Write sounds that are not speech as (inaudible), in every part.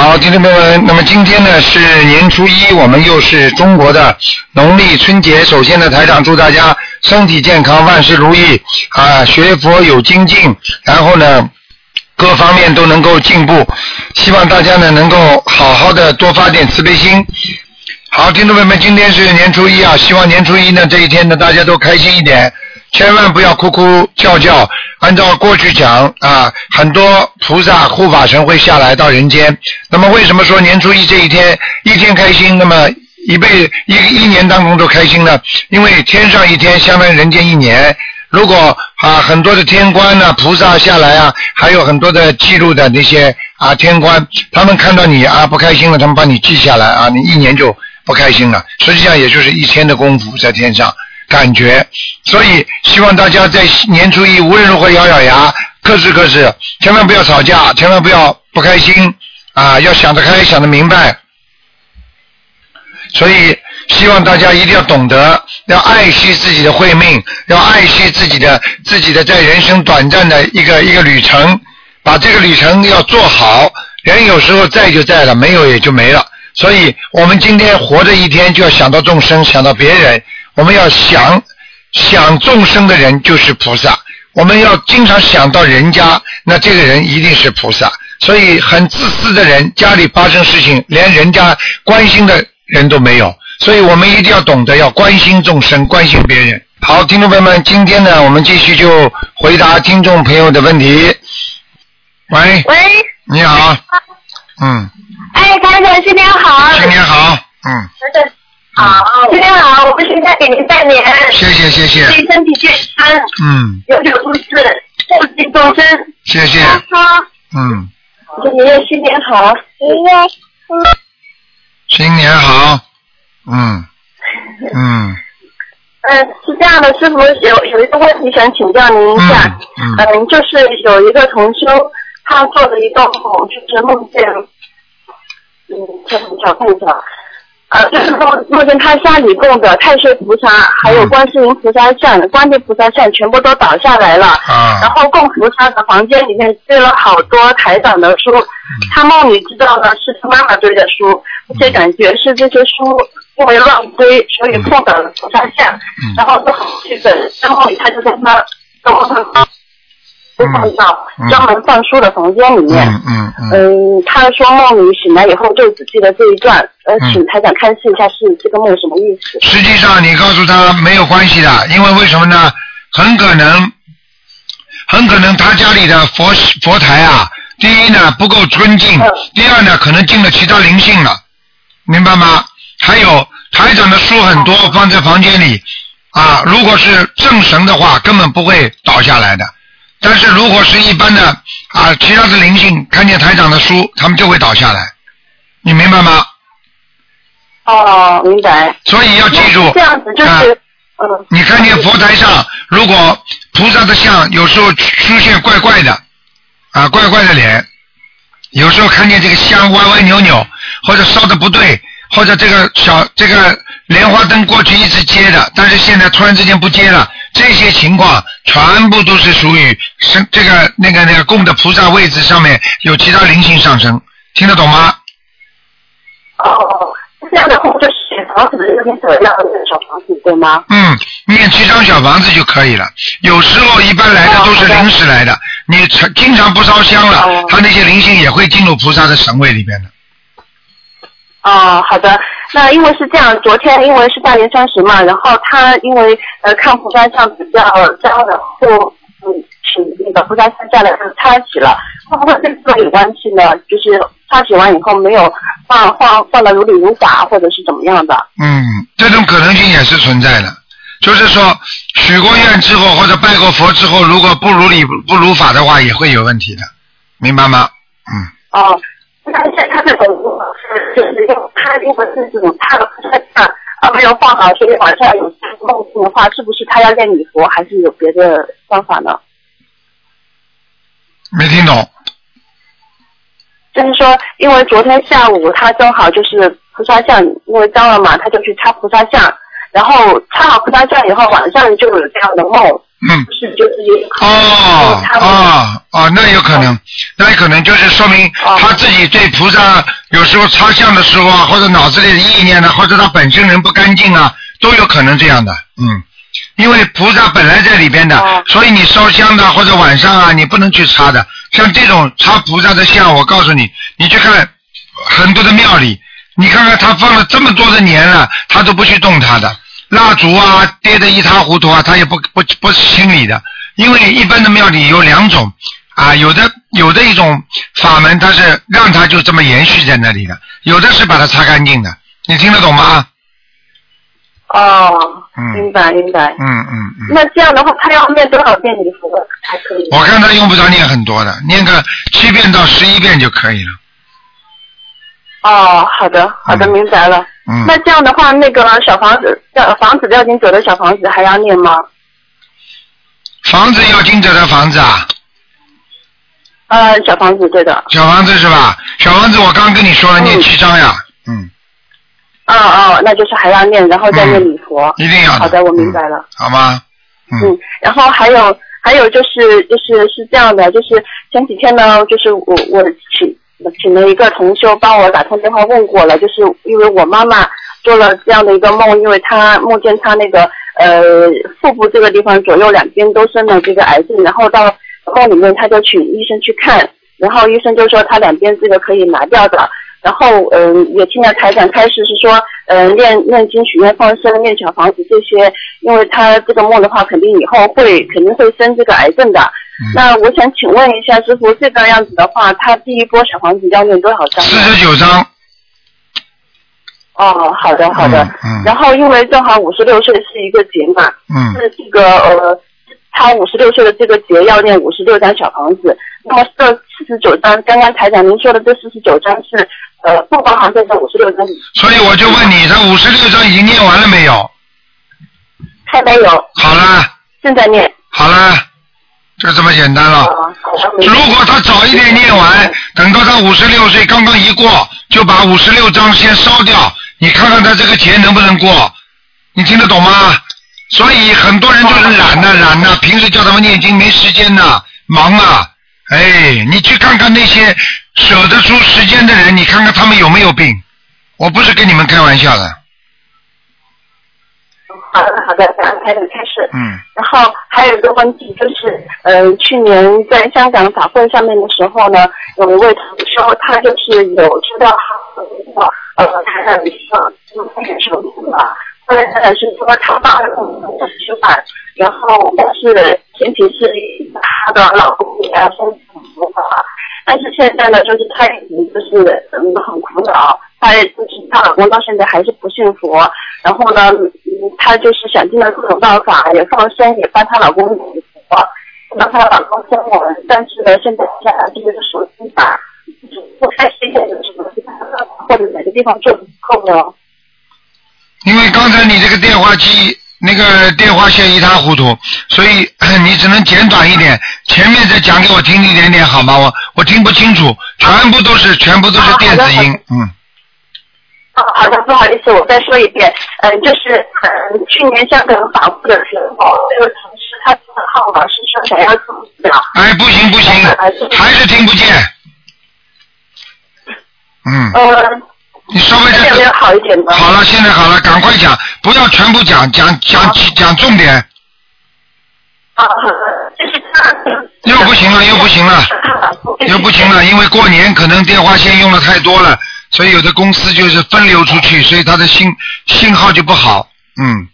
好，听众朋友们，那么今天呢是年初一，我们又是中国的农历春节。首先呢，台长祝大家身体健康，万事如意啊，学佛有精进，然后呢各方面都能够进步。希望大家呢能够好好的多发点慈悲心。好，听众朋友们，今天是年初一啊，希望年初一呢这一天呢大家都开心一点，千万不要哭哭叫叫。按照过去讲啊，很多菩萨护法神会下来到人间。那么为什么说年初一这一天一天开心，那么一辈一一年当中都开心呢？因为天上一天相当于人间一年。如果啊很多的天官呢、菩萨下来啊，还有很多的记录的那些啊天官，他们看到你啊不开心了，他们帮你记下来啊，你一年就不开心了。实际上也就是一天的功夫在天上。感觉，所以希望大家在年初一无论如何咬咬牙，克制克制，千万不要吵架，千万不要不开心啊，要想得开，想得明白。所以希望大家一定要懂得，要爱惜自己的慧命，要爱惜自己的自己的在人生短暂的一个一个旅程，把这个旅程要做好。人有时候在就在了，没有也就没了。所以我们今天活着一天，就要想到众生，想到别人。我们要想想众生的人就是菩萨，我们要经常想到人家，那这个人一定是菩萨。所以很自私的人，家里发生事情，连人家关心的人都没有。所以我们一定要懂得要关心众生，关心别人。好，听众朋友们，今天呢，我们继续就回答听众朋友的问题。喂，喂，你好，嗯，哎，台长，新年好。新年好，嗯，好，新年好，我们现在给您拜年，谢谢谢谢，祝身体健康，嗯，有酒福事，寿喜终身。谢谢，好，嗯，祝您新年好。新年新年好，嗯。嗯。嗯，是这样的，师傅有有一个问题想请教您一下，嗯嗯，就是有一个同修，他做了一个梦，就是梦见，嗯，这很小看一下，呃，就是梦梦见他家里供的太岁菩萨，还有观世音菩萨像、观世菩萨像全部都倒下来了，啊。然后供菩萨的房间里面堆了好多台长的书，他梦里知道的是他妈妈堆的书，而且感觉是这些书因为乱堆，所以碰倒了菩萨像，然后都很气愤，然后他就在他放到专门放书的房间里面。嗯嗯嗯，嗯，他说梦里醒来以后就只记得这一段，呃，请台长看示一下是这个梦什么意思？实际上你告诉他没有关系的，因为为什么呢？很可能，很可能他家里的佛佛台啊，第一呢不够尊敬，嗯第二呢可能进了其他灵性了，明白吗？还有台长的书很多放在房间里啊，如果是正神的话，根本不会倒下来的。但是如果是一般的啊，其他的灵性看见台长的书，他们就会倒下来，你明白吗？哦，明白。所以要记住，这样子就是，啊嗯，你看见佛台上，如果菩萨的像有时候出现怪怪的，啊，怪怪的脸，有时候看见这个香歪歪扭扭，或者烧的不对，或者这个小这个莲花灯过去一直接的，但是现在突然之间不接了，这些情况全部都是属于生这个那个那个供的菩萨位置上面有其他灵性上升，听得懂吗？哦，这样的话就是写房子这边所要的小房子对吗？嗯，念七张小房子就可以了。有时候一般来的都是临时来的，你常经常不烧香了哦，他那些灵性也会进入菩萨的神位里边的。哦，好的。那因为是这样，昨天因为是大年三十嘛，然后他因为呃看菩萨像比较脏，然后嗯请那个菩萨像下来就擦洗了，会不会跟这个有关系呢？就是擦洗完以后没有放放放的如理如法，或者是怎么样的？嗯，这种可能性也是存在的。就是说，许过愿之后或者拜过佛之后，如果不如理不如法的话，也会有问题的，明白吗？嗯，哦，他他这种是就是他因为是这种他的菩萨像啊没有放好，所以晚上有梦境的话，是不是他要练礼佛，还是有别的方法呢？没听懂。就是说，因为昨天下午他正好就是菩萨像，因为脏了嘛，他就去擦菩萨像，然后擦好菩萨像以后，晚上就有这样的梦，嗯。是就是有哦他哦哦，那有可能，那有可能就是说明哦他自己对菩萨有时候擦像的时候啊，或者脑子里的意念呢，或者他本身人不干净啊，都有可能这样的，嗯。因为菩萨本来在里边的，哦所以你烧香的或者晚上啊，你不能去擦的。像这种擦菩萨的像，我告诉你，你去看很多的庙里，你看看他放了这么多的年了，他都不去动他的。蜡烛啊，跌得一塌糊涂啊，他也不不不清理的。因为一般的庙里有两种啊，有的有的一种法门，它是让它就这么延续在那里的，有的是把它擦干净的。你听得懂吗？哦，嗯明白明白。嗯嗯嗯。那这样的话，他要念多少遍礼佛才可以？我看他用不着念很多的，念个七遍到十一遍就可以了。哦，好的好的，嗯明白了。嗯。那这样的话，那个小房子，要房子要经者的小房子还要念吗？房子要经者的房子啊，呃，小房子对的。小房子是吧？小房子我刚跟你说了，嗯念七章呀，嗯，哦哦，那就是还要念，然后再念礼佛。一定要好的，我明白了。嗯好吗？嗯嗯，然后还有还有就是就是是这样的，就是前几天呢，就是我我请请了一个同修帮我打通电话问过了，就是因为我妈妈做了这样的一个梦，因为她梦见她那个呃腹部这个地方左右两边都生了这个癌症，然后到梦里面她就请医生去看，然后医生就说她两边这个可以拿掉的。然后，嗯，也听了台长开始是说，嗯，念念经、许愿、放生、念小房子这些，因为她这个梦的话，肯定以后会肯定会生这个癌症的。嗯那我想请问一下师傅，这个样子的话，他第一波小房子要念多少张四呢？十九张，哦，好的好的。嗯嗯然后因为正好五十六岁是一个节嘛，嗯，是这个呃，他五十六岁的这个节要念五十六张小房子。那么这四十九张，刚刚台长您说的这四十九张是呃不包含在这个五十六张里，所以我就问你，这五十六张已经念完了没有？还没有，好了，正在念。好了，就这么简单了。如果他早一点念完，等到他五十六岁刚刚一过，就把五十六章先烧掉，你看看他这个节能不能过？你听得懂吗？所以很多人就是懒呐、懒呐、平时叫他们念经没时间呐、忙啊。哎，你去看看那些舍得出时间的人，你看看他们有没有病？我不是跟你们开玩笑的。好的，好的，感恩台长开始。嗯然后还有一个问题就是，呃、去年在香港法会上面的时候呢，有一位同修，他就是有知道他的呃台长的就是开始手术了。后来台长是说他爸爸跟我们吃饭，然后但是前提是他的老公也要先服的话，但是现在呢，就是他已经就是嗯很苦恼，她就是她老公到现在还是不信佛，然后呢，嗯她就是想尽了各种办法，也放生，也帮她老公礼佛，让她老公生完，但是呢，现在下来这个手机吧，不开心的什么地方，或者哪个地方做的不够呢？因为刚才你这个电话机那个电话线一塌糊涂，所以 (clears throat) 你只能简短一点，前面再讲给我听一点点好吗？我我听不清楚，全部都是全部都是电子音，嗯，哦，好的，不好意思，我再说一遍，嗯，就是嗯，去年香港法务的时候，这个同事他的号码是说想要注掉，哎，不行不行，还是听不见，嗯，呃，你稍微现在有没有好一点呢？好了，现在好了，赶快讲，不要全部讲，讲讲讲重点，啊，就是他又不行了又不行了，又不行了，因为过年可能电话线用的太多了，所以有的公司就是分流出去，所以它的信信号就不好，嗯。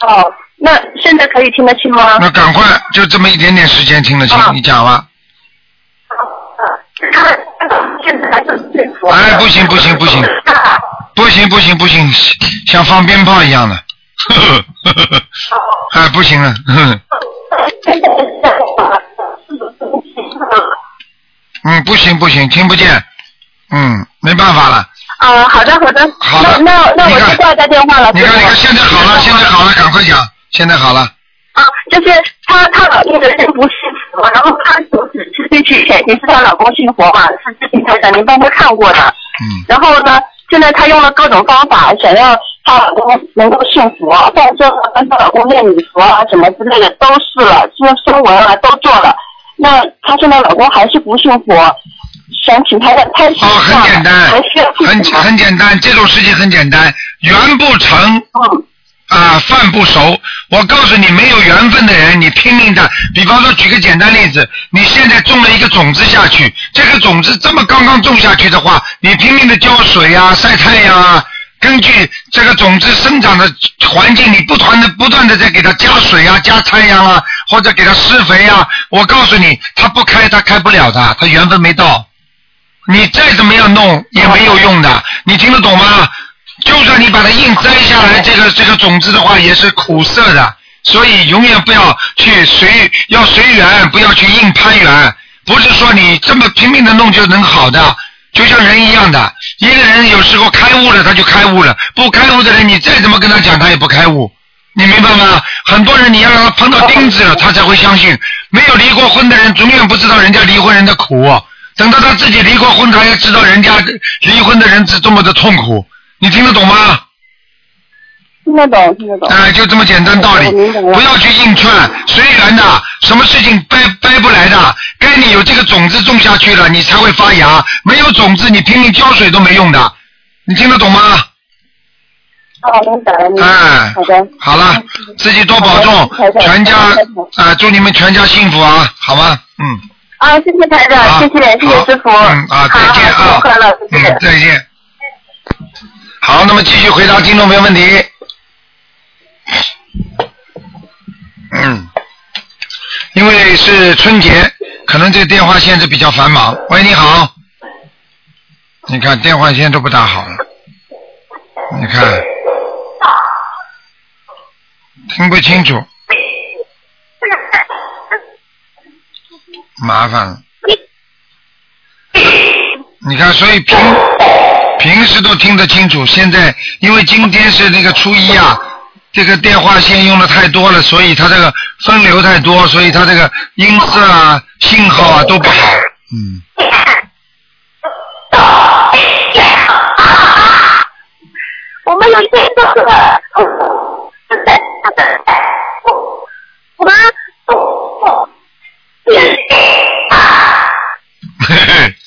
哦，那现在可以听得清吗？那赶快，就这么一点点时间听得清，啊你讲吧。他现在还是幸福。哎，不行不行不行，不行不行不行，像放鞭炮一样的，呵呵呵呵呵哎，不行了，嗯，不行不行，听不见，嗯，没办法了，啊，好的好的，好的那那那我你看接下电话了。你看，你看，现在好了，现在好了，赶快讲，现在好了。啊，就是她她老公的人不信佛，然后她手指吃进去前提是她老公信佛嘛，是之前台长您帮她看过的。嗯，然后呢，现在她用了各种方法，想要她老公能够信佛，放生啊，跟她老公念礼佛啊，什么之类的都试了，说声闻啊都做了。那她现在老公还是不信佛，想请台长开始哦，很简单很？很简单，这种事情很简单，缘不成嗯啊，饭不熟。我告诉你，没有缘分的人，你拼命的。比方说，举个简单例子，你现在种了一个种子下去，这个种子这么刚刚种下去的话，你拼命的浇水啊，晒太阳啊，根据这个种子生长的环境，你不断的不断的在给它加水啊，加太阳啊，或者给它施肥啊。我告诉你，它不开，它开不了的，它缘分没到。你再怎么样弄也没有用的，你听得懂吗？就算你把它硬摘下来，这个这个种子的话也是苦涩的，所以永远不要去随要随缘，不要去硬攀缘。不是说你这么拼命的弄就能好的，就像人一样的，一个人有时候开悟了他就开悟了，不开悟的人你再怎么跟他讲他也不开悟。你明白吗？很多人你要让他碰到钉子了，他才会相信。没有离过婚的人，永远不知道人家离婚人的苦。等到他自己离过婚，他才知道人家离婚的人是多么的痛苦。你听得懂吗？听得懂，听得懂。哎、就这么简单道理不要去硬劝，随缘的，什么事情掰掰不来的，该你有这个种子种下去了，你才会发芽。没有种子，你拼命浇水都没用的。你听得懂吗？哎好的。好了，自己多保重全家啊，祝你们全家幸福啊，好吗？嗯。啊，谢谢台长，谢谢谢谢师傅。嗯啊，再见啊好新年快乐，谢谢嗯，。再见。好，那么继续回答听众朋友问题。嗯，因为是春节，可能这个电话线是比较繁忙。喂，你好。你看电话线都不大好了，你看，听不清楚，麻烦了。你看，所以平平时都听得清楚，现在因为今天是那个初一啊，这个电话线用的太多了，所以它这个分流太多，所以它这个音色啊、信号啊都不好。嗯，我们有这个，我们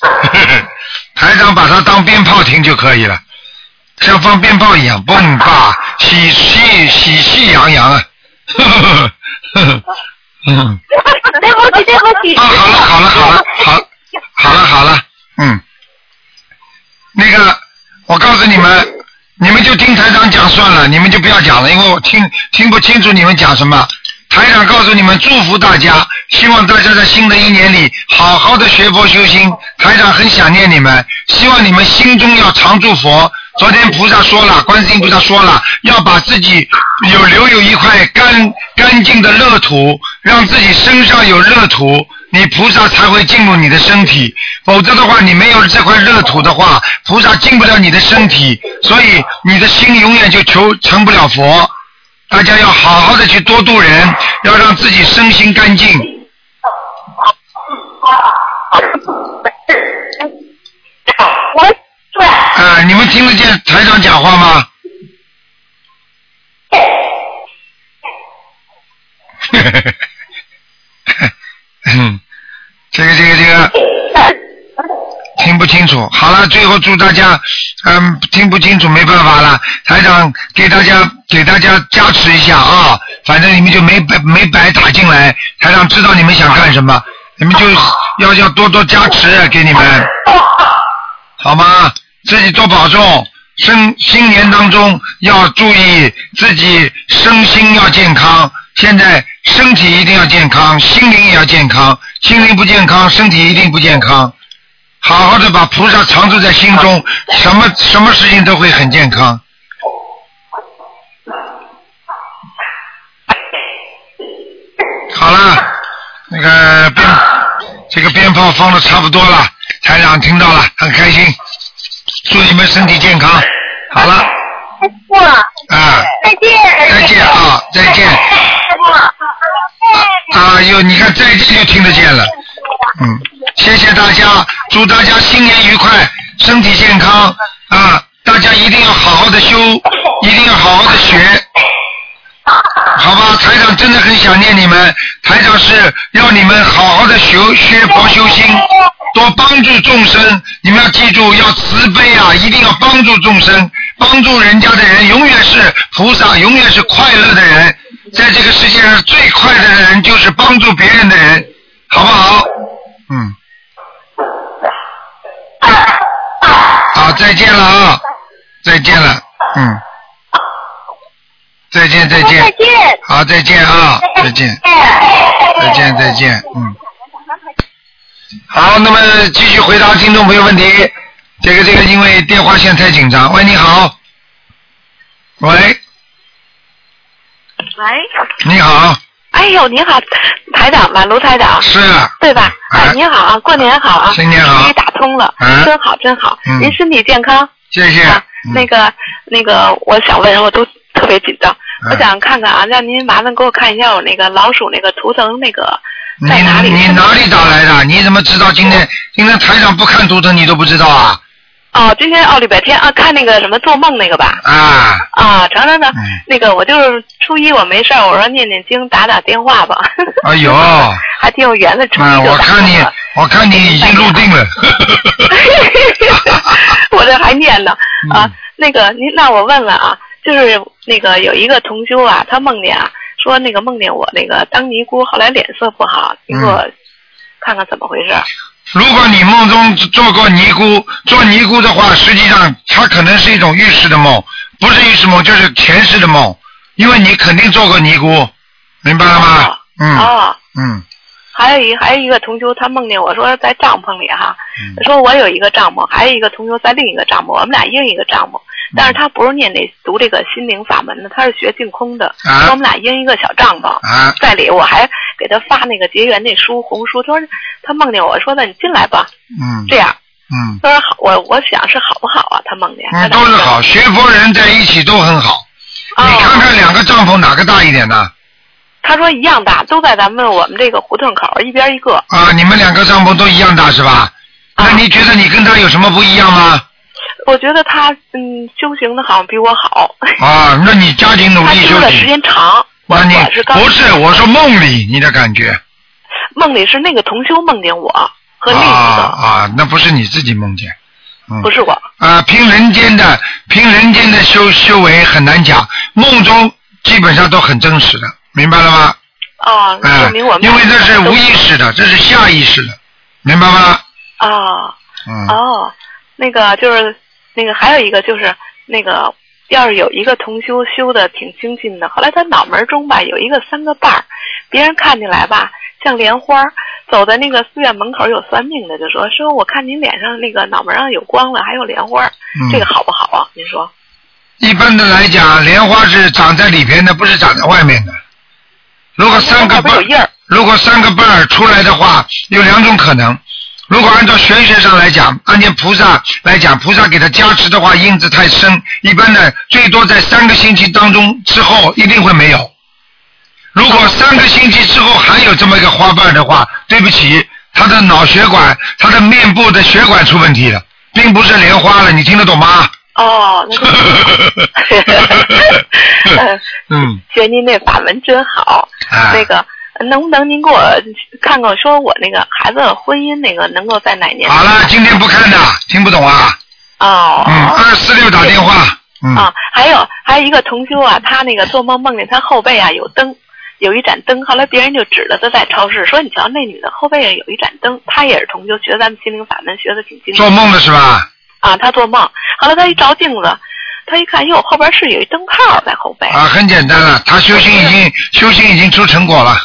(laughs) 台长把它当鞭炮听就可以了，像放鞭炮一样，蹦吧，喜气喜气洋洋啊！呵呵呵呵嗯，对不起对不起。啊，好了好了好了好，好了好了，嗯，那个，我告诉你们，你们就听台长讲算了，你们就不要讲了，因为我听听不清楚你们讲什么。台长告诉你们，祝福大家，希望大家在新的一年里好好的学佛修心。台长很想念你们，希望你们心中要常住佛。昨天菩萨说了，观世音菩萨说了，要把自己有留有一块干干净的乐土，让自己身上有乐土，你菩萨才会进入你的身体。否则的话，你没有这块乐土的话，菩萨进不了你的身体，所以你的心永远就求成不了佛。大家要好好的去多度人，要让自己身心干净。啊、你们听得见台长讲话吗？嗯，(laughs) 这个这个这个听不清楚。好了，最后祝大家，嗯，听不清楚没办法了，台长给大家给大家加持一下啊，反正你们就没白没白打进来，台长知道你们想干什么，你们就要要多多加持给你们。好吗？自己多保重，新新年当中要注意自己身心要健康。现在身体一定要健康，心灵也要健康。心灵不健康，身体一定不健康。好好的把菩萨常住在心中，什么什么事情都会很健康。好了，那个鞭这个鞭炮放的差不多了，台长听到了，很开心。祝你们。身体健康。好了，师傅，啊，再见。再见啊，再见。师傅。啊哟，你看再见就听得见了。嗯，谢谢大家，祝大家新年愉快，身体健康啊！大家一定要好好的修，一定要好好的学，好吧？台长真的很想念你们，台长是要你们好好的学学佛修心，多帮助众生。你们要记住，要慈悲啊，一定要帮助众生，帮助人家的人永远是菩萨，永远是快乐的人。在这个世界上最快乐的人就是帮助别人的人，好不好？嗯。(laughs) 好，再见了啊！再见了，嗯。再见，再见。再见。好，再见啊！再见，(laughs) 再见，再见，嗯。好，那么继续回答听众朋友问题。这个，这个，因为电话线太紧张。喂，你好。喂，喂，你好，哎呦，你好，台长吧，卢台长，是。对吧？哎哎，你好啊，过年好啊，新年好通了，哎真好，真好，嗯您身体健康谢谢。啊。嗯那个，那个，我想问，我都特别紧张，哎我想看看啊，让您麻烦给我看一下我那个老鼠那个图腾那个在哪里？你哪里打来的？你怎么知道今天今天台长不看图腾你都不知道啊？哦，今天哦礼拜天啊，看那个什么做梦那个吧。啊，啊，成成成，嗯那个我就是初一我没事儿，我说念念经，打打电话吧。哎呦，(laughs) 还挺有缘的，初啊，一就打我看你。我看你已经入定了。(laughs) 我这还念呢啊嗯，那个您那我问问啊，就是那个有一个同修啊，他梦见啊，说那个梦见我那个当尼姑，后来脸色不好，你给我嗯看看怎么回事？如果你梦中做过尼姑，做尼姑的话，实际上它可能是一种预示的梦，不是预示梦就是前世的梦，因为你肯定做过尼姑，明白了吗哦？嗯哦，嗯还有一还有一个同修，他梦见我说在帐篷里哈，嗯。说我有一个帐篷，还有一个同修在另一个帐篷，我们俩一人一个帐篷，嗯。但是他不是念那读这个心灵法门的，他是学净空的，啊。说我们俩一人一个小帐篷。啊。在里，我还给他发那个结缘那书红书，他说他梦见我说那你进来吧，嗯。这样，嗯。他说好，我我想是好不好啊？他梦见，嗯，都是好，学佛人在一起都很好。哦。你看看两个帐篷哪个大一点呢？他说一样大，都在咱们我们这个胡同口，一边一个。啊，你们两个帐篷都一样大是吧？啊那你觉得你跟他有什么不一样吗？我觉得他嗯修行的好像比我好，啊，那你加紧努力修修的时。间长。我那你不是我说梦里你的感觉梦里是那个同修梦见我和另一啊个，啊，那不是你自己梦见。嗯不是我。啊，凭人间的凭人间的修修为很难讲，梦中基本上都很真实的，明白了吗？哦，那哎说明我，们因为这是无意识的，这是下意识的，明白吗？啊。嗯。哦，那个就是那个还有一个就是那个，要是有一个同修修的挺精进的，后来他脑门中吧有一个三个瓣儿，别人看起来吧像莲花，走在那个寺院门口有算命的就说说我看您脸上那个脑门上有光了，还有莲花，嗯这个好不好啊？您说？一般的来讲，莲花是长在里边的，不是长在外面的。如果三个瓣，如果三个瓣出来的话，有两种可能。如果按照玄学上来讲，按照菩萨来讲，菩萨给他加持的话，印子太深，一般的最多在三个星期当中之后一定会没有。如果三个星期之后还有这么一个花瓣的话，对不起，他的脑血管、他的面部的血管出问题了，并不是莲花了，你听得懂吗？哦，那个嗯，(laughs) 学您那法门真好。啊那个能不能您给我看看，说我那个孩子婚姻那个能够在哪年？好了，今天不看的，听不懂啊？哦。嗯，二四六打电话。嗯。啊，还有还有一个同修啊，他那个做梦梦见他后背啊有灯，有一盏灯，后来别人就指着他在超市说：“你瞧那女的后背上有一盏灯。”他也是同修，学咱们心灵法门，学的挺精。做梦的是吧？啊，他做梦，后来他一照镜子，他一看，哟，后边是有一灯泡在后背，啊，很简单了，他修行已经修行已经出成果了。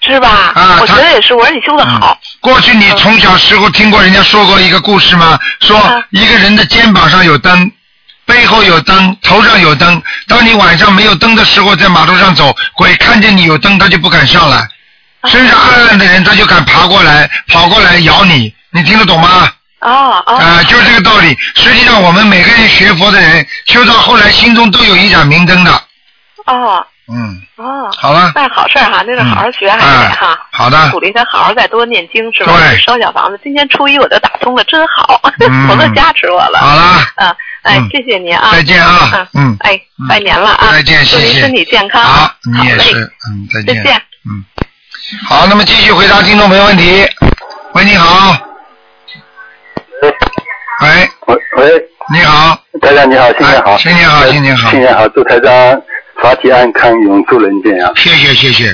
是吧？啊我觉得也是，我说你修的好。嗯。过去你从小时候听过人家说过一个故事吗？说啊一个人的肩膀上有灯，背后有灯，头上有灯。当你晚上没有灯的时候，在马路上走，鬼看见你有灯，他就不敢上来。身上暗暗的人，他就敢爬过来，跑过来咬你。你听得懂吗？哦哦。啊，就这个道理。实际上，我们每个人学佛的人，修到后来，心中都有一盏明灯的。哦嗯，哦。好了。那是好事儿哈，那是好好学，还哎得哈。好的鼓励他好好再多念经，是吧？对烧小房子。今天初一我就打通了，真好，嗯 (laughs) 佛哥加持我了。好了，嗯，哎嗯，谢谢您啊。再见啊嗯嗯哎嗯，拜年了啊！再见谢谢祝您身体健康。好，你也嘞是，嗯，再见。再见。嗯，好，那么继续回答听众朋友问题。喂，你好。喂，喂。喂，你好，台长你好，新年好，哎新年好呃新年好。新年好，祝台长法体安康，永驻人间啊！谢谢谢谢。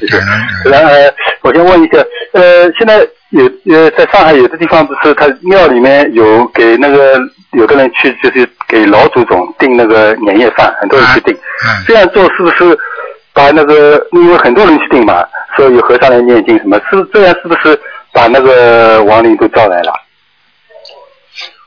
然后呃，我先问一下，呃，现在有呃，在上海有的地方不是他庙里面有给那个有的人去就是给老祖宗订那个年夜饭，很多人去订，嗯，这样做是不是把那个因为很多人去订嘛，说有和尚来念经什么，是这样是不是把那个亡灵都招来了？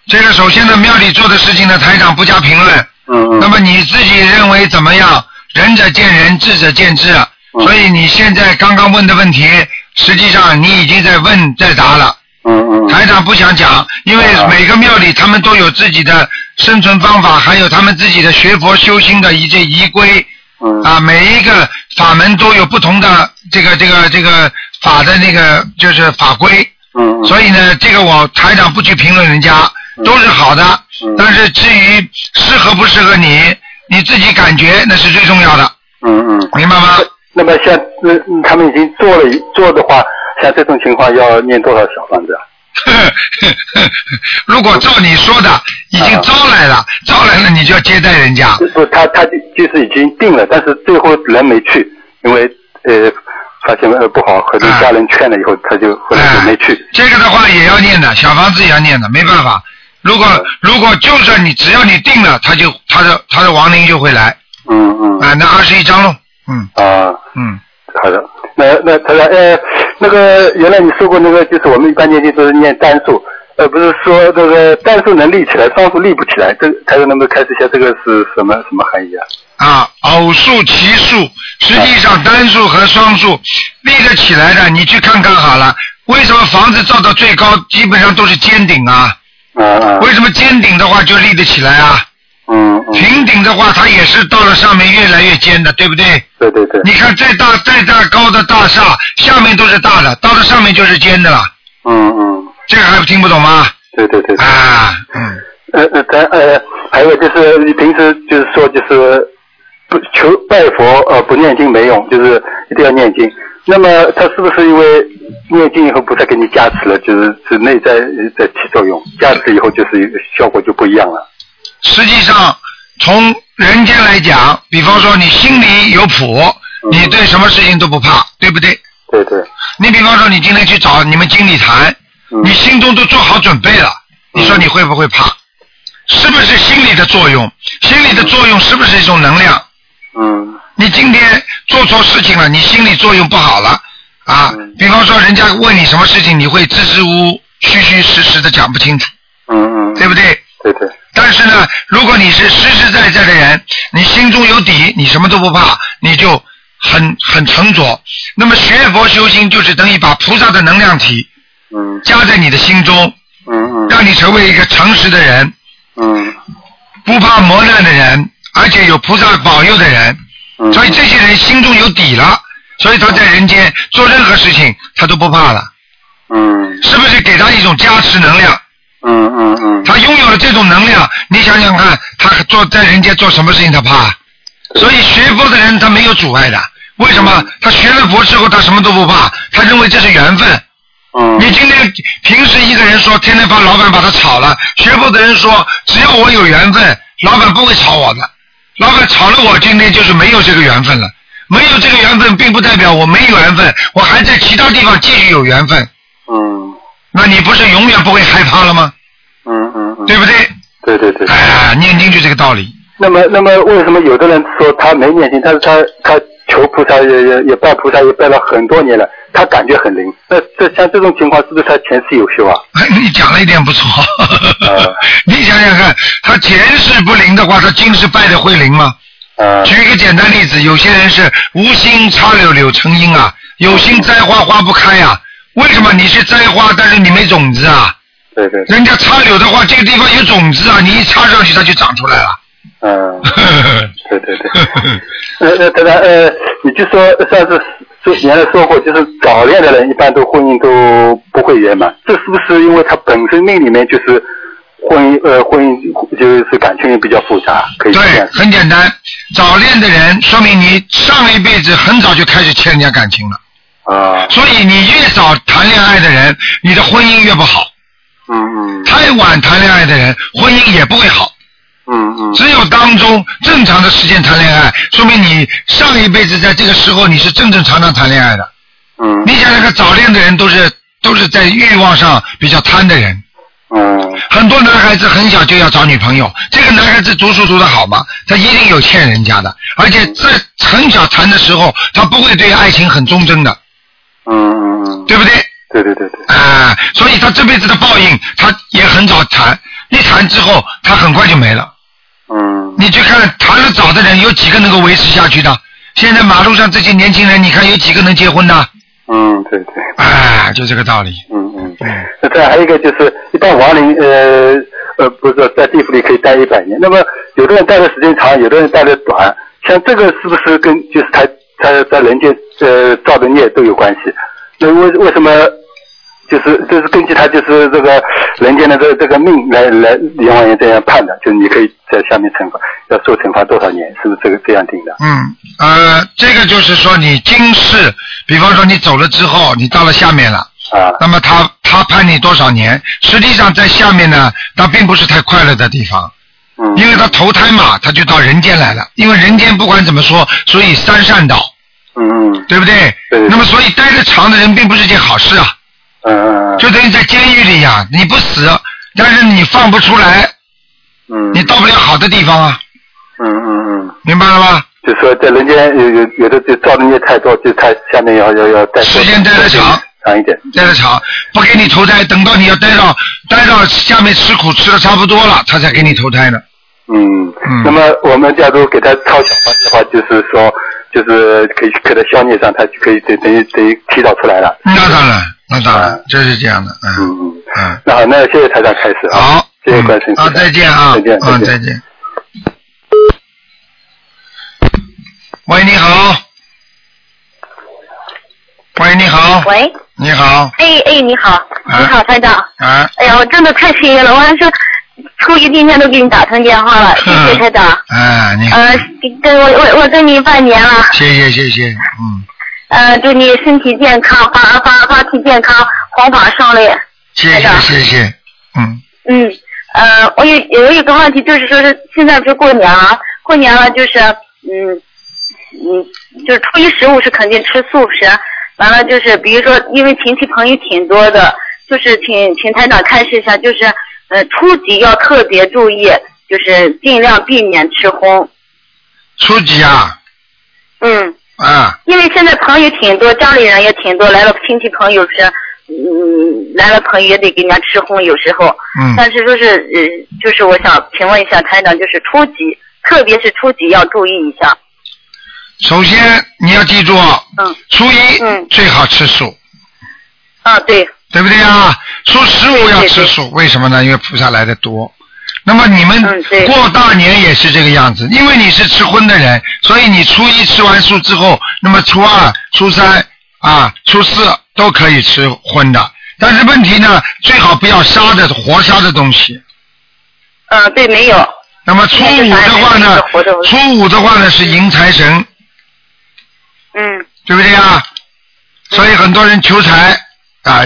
这个首先呢，庙里做的事情呢，台长不加评论。嗯嗯。那么你自己认为怎么样？仁者见仁，智者见智。嗯所以你现在刚刚问的问题，实际上你已经在问在答了。嗯嗯。台长不想讲，因为啊每个庙里他们都有自己的生存方法，还有他们自己的学佛修心的一些仪规嗯啊，每一个法门都有不同的这个这个这个法的那个就是法规。嗯嗯。所以呢，这个我台长不去评论人家，都是好的。嗯但是至于适合不适合你，你自己感觉那是最重要的，嗯嗯。明白吗？那么像呃他们已经做了做的话，像这种情况要念多少小房子啊？(laughs) 如果照你说的，已经招来了，招来了，你就要接待人家。不，他他就就是已经定了，但是最后人没去，因为呃发现呃不好，和哎家人劝了以后，他就后来就没去。这个的话也要念的，小房子也要念的，没办法。如果嗯如果就算你只要你定了，他就他的他的亡灵就会来嗯嗯啊，那二十一张喽，嗯啊，嗯，好的。那那他说呃那个原来你说过那个就是我们一般念经都是念单数，呃不是说这个单数能立起来，双数立不起来，这他说能不能开始一下这个是什么什么含义啊？啊，偶数、奇数，实际上单数和双数立得起来的，你去看看好了。为什么房子造到最高，基本上都是尖顶啊？为什么尖顶的话就立得起来啊？嗯嗯，平顶的话，它也是到了上面越来越尖的，对不对？对对对，你看再大再大高的大厦，下面都是大的，到了上面就是尖的了。嗯嗯，这个还听不懂吗？对对对。对啊，嗯，呃呃，咱呃，还有就是你平时就是说就是不求拜佛呃不念经没用，就是一定要念经。那么他是不是因为念经以后菩萨给你加持了，就是是内在呃在起作用，加持以后就是效果就不一样了。实际上从人间来讲，比方说你心里有谱，嗯你对什么事情都不怕，对不对？对对，你比方说你今天去找你们经理谈，嗯你心中都做好准备了，你说你会不会怕？是不是心理的作用？心理的作用是不是一种能量？嗯你今天做错事情了，你心理作用不好了啊嗯。比方说，人家问你什么事情，你会支支吾吾、虚虚实实的讲不清楚，嗯嗯，对不对？对对，但是呢，如果你是实实在在的人，你心中有底，你什么都不怕，你就很很沉着。那么学佛修心就是等于把菩萨的能量体嗯加在你的心中，嗯嗯让你成为一个诚实的人，嗯不怕磨难的人，而且有菩萨保佑的人。嗯，所以这些人心中有底了，所以他在人间做任何事情他都不怕了，嗯是不是给他一种加持能量？嗯嗯嗯，他拥有了这种能量，你想想看，他做在人间做什么事情他怕？所以学佛的人他没有阻碍的，为什么？他学了佛之后他什么都不怕，他认为这是缘分。嗯你今天平时一个人说天天把老板把他炒了，学佛的人说只要我有缘分，老板不会炒我的。老板炒了我，今天就是没有这个缘分了。没有这个缘分，并不代表我没有缘分，我还在其他地方继续有缘分。嗯那你不是永远不会害怕了吗？嗯嗯嗯，对不对？对对对。哎，念经就这个道理。那么，那么为什么有的人说他没念经，但是他他求菩萨也也也拜菩萨也拜了很多年了，他感觉很灵。那这像这种情况，是不是他前世有修啊？(laughs) 你讲了一点不错。(laughs) 你想想看，他前世不灵的话，他今世拜的会灵吗？啊举一个简单例子，有些人是无心插柳柳成荫啊，有心栽花花不开啊。为什么你是栽花，但是你没种子啊？对对对，人家插柳的话，这个地方有种子啊，你一插上去，它就长出来了。嗯，对 (laughs) 对对。呃 (laughs) 呃，当然呃，你就说上次说原来说过，就是早恋的人一般都婚姻都不会圆满，这是不是因为他本身命里面就是婚姻呃婚姻就是感情也比较复杂，可以对，很简单，早恋的人说明你上一辈子很早就开始欠人家感情了，啊，所以你越早谈恋爱的人，你的婚姻越不好。嗯嗯太晚谈恋爱的人，婚姻也不会好。嗯嗯只有当中正常的时间谈恋爱，说明你上一辈子在这个时候你是正正常常谈恋爱的。嗯你想那个，早恋的人都是都是在欲望上比较贪的人。嗯很多男孩子很小就要找女朋友，这个男孩子读书读得好吗？他一定有欠人家的，而且在很小谈的时候，他不会对爱情很忠贞的，嗯嗯嗯，对不对？对对对对，啊、所以他这辈子的报应，他也很早谈，一谈之后，他很快就没了。嗯你去看谈的早的人，有几个能够维持下去的？现在马路上这些年轻人，你看有几个能结婚的？嗯对对，哎，就这个道理。嗯 (laughs) 再还有一个就是，一般亡灵呃呃不是在地府里可以待一百年，那么有的人待的时间长，有的人待的短，像这个是不是跟就是他他在人间呃造的孽都有关系？那为为什么就是就是根据他就是这个人间的这这个命来来阎王爷这样判的，就是你可以在下面惩罚，要受惩罚多少年，是不是这个这样定的？嗯，呃，这个就是说你今世，比方说你走了之后，你到了下面了，啊那么他他判你多少年？实际上在下面呢，他并不是太快乐的地方，嗯，因为他投胎嘛，他就到人间来了。因为人间不管怎么说，所以三善道，嗯嗯对不对？对那么所以待得长的人并不是件好事啊，嗯嗯就等于在监狱里呀、你不死，但是你放不出来，嗯你到不了好的地方啊，嗯嗯嗯。明白了吗？就说在人间有有有的就造的孽太多，就他下面要要要待时间待得长长一点。待得长，不给你投胎，等到你要待到待到下面吃苦吃的差不多了，他才给你投胎呢。嗯嗯那么我们假如给他抄小房子的话，就是说就是可以给他消灭上，他就可以等等于等于提早出来了。那当然，那当然嗯，就是这样的，嗯嗯嗯。嗯。那好，那谢谢台长开始啊。好，谢谢关心。嗯啊，再见啊，再见，啊，再见。喂，你好。喂，你好，喂，你好，哎哎，你好，啊。你好，台长。啊，哎呀，我真的太幸运了，我还是初一今天都给你打通电话了，(laughs) 谢谢台长。啊，你好，呃，跟我我我跟你拜年了，谢谢谢谢，嗯，呃，祝你身体健康，发发发体健康，黄法顺利。谢谢谢谢，嗯，嗯，呃，我有有一个问题，就是说是现在不是过年了，过年了就是嗯嗯，就是初一十五是肯定吃素食，完了就是比如说因为亲戚朋友挺多的，就是请请台长开示一下，就是呃初级要特别注意，就是尽量避免吃荤。初级啊？嗯，啊，因为现在朋友挺多，家里人也挺多，来了亲戚朋友是，嗯，来了朋友也得给人家吃荤，有时候。嗯，但是说是呃，就是我想请问一下台长，就是初级，特别是初级要注意一下。首先你要记住，嗯初一嗯最好吃素，啊，对，对不对啊？初十五要吃素，为什么呢？因为菩萨来的多。那么你们过大年也是这个样子，因为你是吃荤的人，所以你初一吃完素之后，那么初二、初三啊、初四都可以吃荤的。但是问题呢，最好不要杀的活杀的东西。嗯，对，没有。那么初五的话呢，初五的话呢是迎财神，嗯对不对啊？所以很多人求财啊，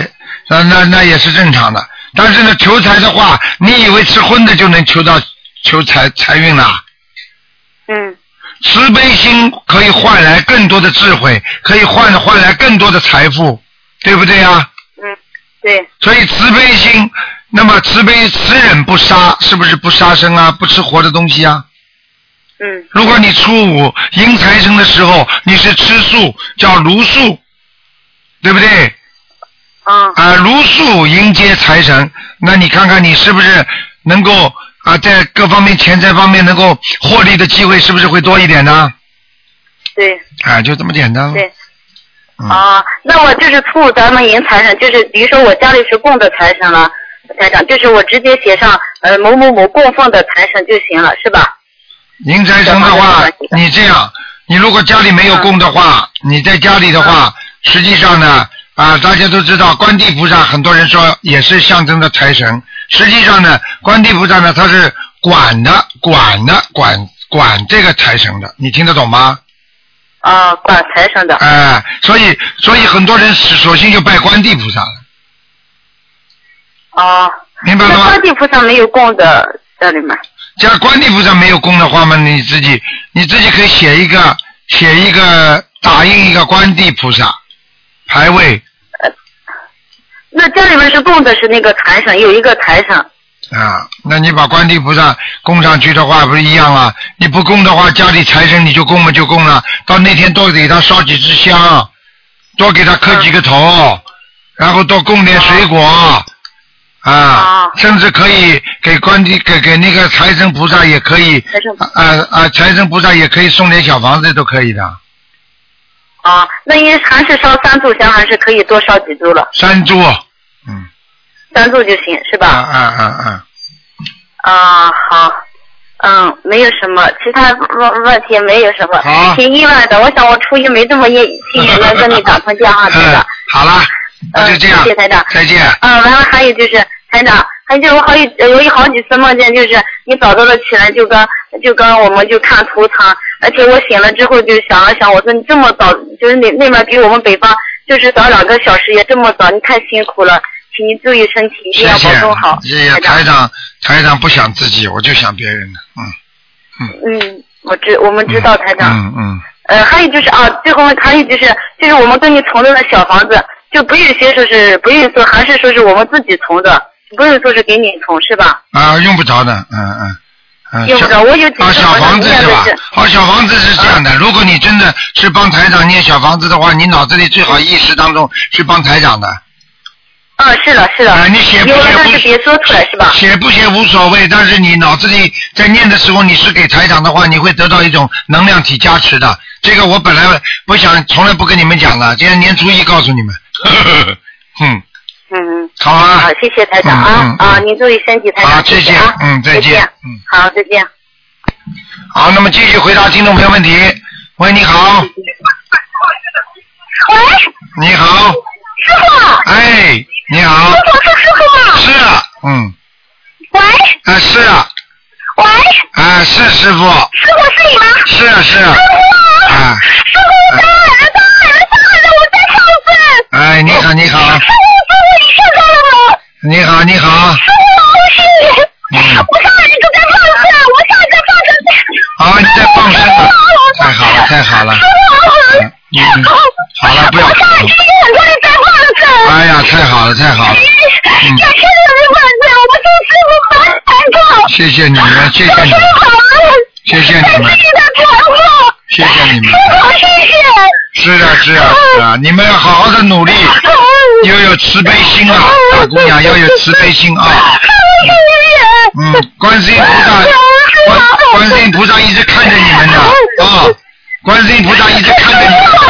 那那那也是正常的。但是呢，求财的话，你以为吃荤的就能求到求财财运啦？嗯慈悲心可以换来更多的智慧，可以换换来更多的财富，对不对啊？嗯，对，所以慈悲心，那么慈悲慈忍不杀，是不是不杀生啊？不吃活的东西啊？嗯如果你初五迎财神的时候，你是吃素，叫茹素，对不对？啊啊，茹素迎接财神，那你看看你是不是能够啊，在各方面钱财方面能够获利的机会是不是会多一点呢？对啊，就这么简单。对。嗯，啊，那我就是初五咱们迎财神，就是比如说我家里是供的财神了，财长，就是我直接写上呃某某某供奉的财神就行了，是吧？迎财神的话，你这样，你如果家里没有供的话，你在家里的话，实际上呢，啊，大家都知道，观地菩萨，很多人说也是象征着财神。实际上呢，观地菩萨呢，他是管的、管的、管管这个财神的，你听得懂吗？啊，管财神的。哎，所以所以很多人索性就拜观地菩萨了，哦。明白了吗？那观地菩萨没有供的家里面。家观地菩萨没有供的话嘛，你自己你自己可以写一个写一个打印一个观地菩萨牌位那家里面是供的是那个财神，有一个财神。啊，那你把观地菩萨供上去的话，不是一样啊？你不供的话，家里财神你就供嘛就供了，到那天多给他烧几支香，多给他磕几个头，然后多供点水果。啊，甚至可以给观地给给那个财神菩萨也可以，啊啊财神菩萨也可以送点小房子都可以的。啊，那你还是烧三炷香，还是可以多烧几炷了？三炷，三炷就行，是吧？啊啊啊啊！啊，好，嗯，没有什么其他问问题，没有什么，挺意外的。我想我初一没这么幸幸运能跟你打通电话，台 (laughs) 长。好了，那就这样嗯，谢谢台长。再见。嗯，完了还有就是台长，还有就是我好几有一好几次梦见，就是你早早的起来就跟就跟我们就看图腾，而且我醒了之后就想了想，我说你这么早，就是那那边比我们北方就是早两个小时，也这么早，你太辛苦了，请你注意身体，一定要保重好。，谢谢台长，台长不想自己，我就想别人的，嗯嗯，我知我们知道台长。嗯嗯，呃，还有就是啊，最后还有就是，就是我们跟你同住的小房子，就不用先说是不用说，还是说是我们自己从的，不用说是给你从，是吧？啊，用不着的，嗯嗯。嗯，用不着我有几啊，次好小房子是吧念的是？哦，小房子是这样的，如果你真的是帮台长念小房子的话，你脑子里最好意识当中是帮台长的。啊，是的，是的。啊，你写不写不别说出来，是吧？写不写无所谓，但是你脑子里在念的时候，你是给台长的话，你会得到一种能量体加持的。这个我本来不想，从来不跟你们讲的，今天年初一告诉你们。嗯，嗯，好啊。好，谢谢台长嗯啊嗯啊，您注意身体，台长，好，再见谢谢啊，，嗯，再见，嗯，好，再见。好，那么继续回答听众朋友问题。喂，你好。喂，你好。师傅。哎，你好。师傅是师傅吗？是啊，嗯，喂，啊是啊，喂，啊是师傅，师傅是你吗？是啊是啊，啊，师傅，上海了，上海了，上海了，我在上班。哎，你好你好，师傅，师傅，你看到了吗？你好你好，师傅，我是你。嗯我上海就在放生，我上来在放生。好你在放生啊，太好了太好了，嗯嗯，(laughs) 好了不要。我上海最近很多人在放生。哎呀太好了太好了，嗯。感谢你们放生，我祝师傅发财高。谢谢你们谢谢你们，好了。谢谢你们。感谢。谢谢你们。是啊是啊是啊，你们要好好的努力，要有慈悲心啊，大姑娘要有慈悲心啊，嗯，观世音菩萨，观观世音菩萨一直看着你们的啊，观世音菩萨一直看着你们。的。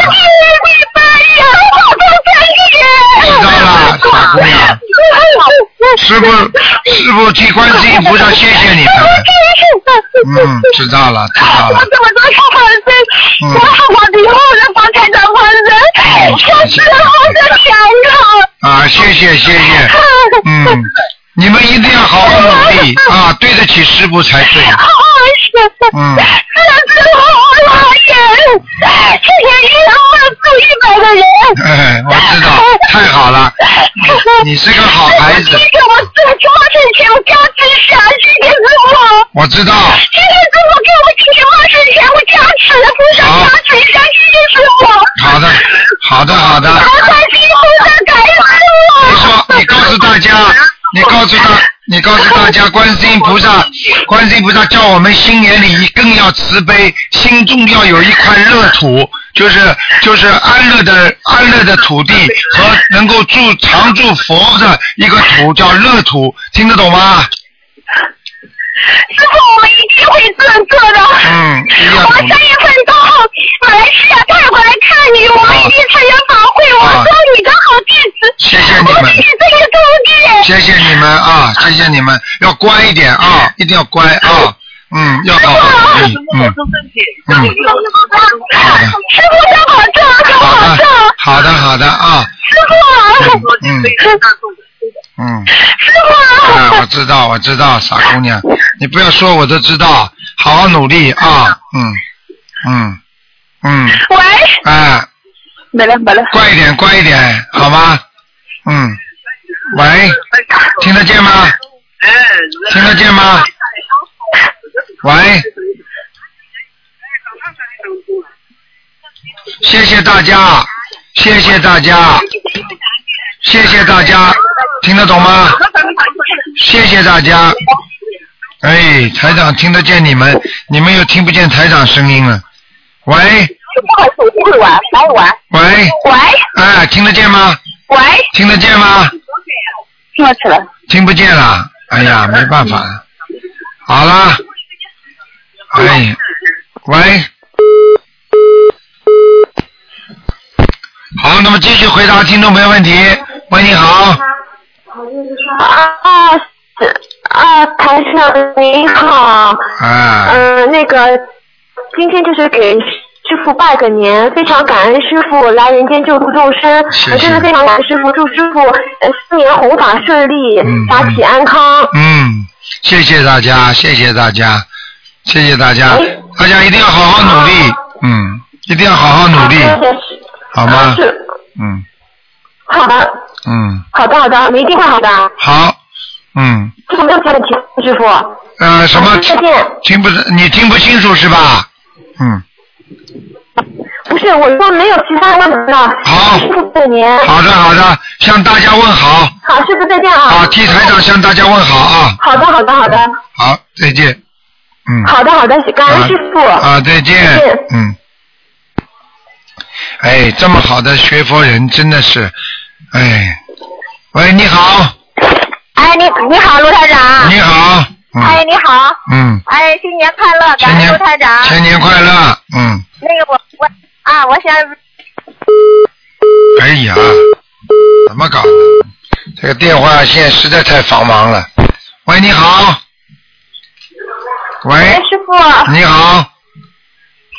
知道了，姑娘。师傅，师傅替观世音菩萨谢谢你们。嗯，知道了，知道了。我这么多小房子，我好好以后的房产的房子，小时候的健康。啊，谢谢谢谢。嗯，你们一定要好好努力 (laughs) 啊，对得起师傅才对。嗯，是师傅，我老爷，谢谢你让我住一百个人。哎，我知道，太好了，(laughs) 你是个好孩子谢，谢我做什么事情加持下，谢谢师傅。我知道。谢谢师傅给我今天万事全部加持，菩萨加持一下，谢谢师傅。好的，好的，好的。我感谢菩萨，感恩师傅。你说，你告诉大家，你告诉他，你告诉大家，观世音菩萨，(laughs) 观世音菩萨叫我们心眼里更要慈悲，心中要有一块乐土，就是就是安乐的安乐的土地和能够住常住佛的一个土叫乐土，听得懂吗？师傅，我们一定会这样做的。嗯，我三月份到马来西亚泰国来看你，我们一定参加法会，我做你的好弟子。谢谢你们啊，谢谢你们，要乖一点啊，一定要乖啊，嗯，要好好努力，嗯，嗯，好的，师傅要保重，要好的保重，，好的，好的啊，师傅，嗯嗯，师傅，啊，我知道，我知道，傻姑娘，你不要说，我都知道，好好努力啊，嗯嗯嗯，喂，哎，没了没了，乖一点，乖一点，好吗？嗯，喂，听得见吗？听得见吗？喂，谢谢大家，谢谢大家，谢谢大家，听得懂吗？谢谢大家。哎，台长听得见你们，你们又听不见台长声音了。喂不会玩，哪有玩？喂，喂哎，听得见吗？喂，听得见吗？听得起来。听不见了，哎呀，没办法，好了，哎，喂，好，那么继续回答听众朋友问题。喂，你好，啊是啊，台长您好，啊，嗯、那个今天就是给师傅拜个年，非常感恩师傅来人间救度众生，真的非常感恩师傅，祝师傅呃新年弘法顺利，嗯法体安康。嗯，谢谢大家，谢谢大家，谢谢大家，大家一定要好好努力，嗯，一定要好好努力，好吗？嗯好的，嗯，好的，好的，我们一定会好的。好，嗯，师傅没有其他问题，师傅。呃，什么好再见。听不你听不清楚是吧？嗯，不是，我说没有其他问题了。好。师傅拜年。好的好的，向大家问好，好，师傅再见啊。好，替台长向大家问好啊，好的，好的，好的，好，再见，嗯，好的，好的，感恩师傅。啊，再见。再见，嗯，哎，这么好的学佛人真的是，哎，喂，你好，哎，你你好，卢台长。你好，哎，嗯你好。嗯，哎，新年快乐，感恩新年卢台长。新年快乐，嗯，那个我我啊，我想哎呀，怎么搞的？这个电话线实在太繁忙了。喂，你好。喂，哎师傅，你好，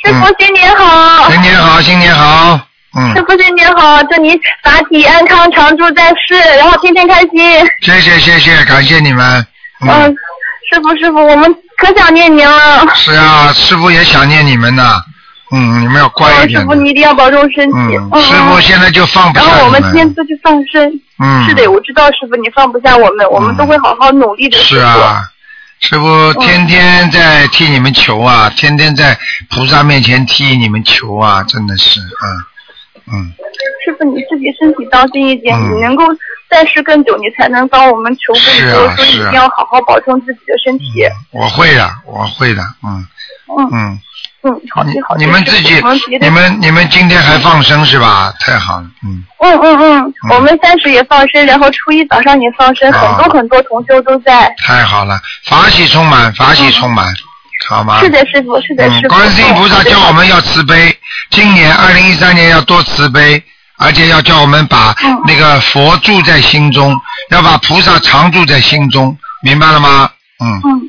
师傅新年好，新年好，新年好，嗯师，傅新年好，祝您法体安康，常驻在世，然后天天开心。谢谢谢谢，感谢你们。嗯嗯，，师傅师傅，我们可想念您了。是啊，师傅也想念你们呢。嗯，你们要乖一点，师傅。你一定要保重身体。嗯，师傅现在就放不下然后我们你今天出去放生。嗯，是的，我知道师傅你放不下我们，我们都会好好努力的。是啊，师傅天天在替你们求啊，嗯天天在菩萨面前替你们求啊，真的是，嗯嗯，师傅你自己身体当心一点，嗯你能够在世更久，你才能帮我们求是更多，所以一定要好好保重自己的身体。我会的，我会的，嗯嗯嗯。嗯，好你好。你们自己你们你们今天还放生是吧？太好了，嗯，嗯嗯嗯，我们三十也放生，然后初一早上也放生，啊很多很多同修都在。太好了，法喜充满，法喜充满，好吗？是的，师傅，是的，师嗯，傅。观世音菩萨嗯叫我们要慈悲，今年二零一三年要多慈悲，而且要叫我们把嗯那个佛住在心中，要把菩萨常住在心中，明白了吗？嗯，嗯，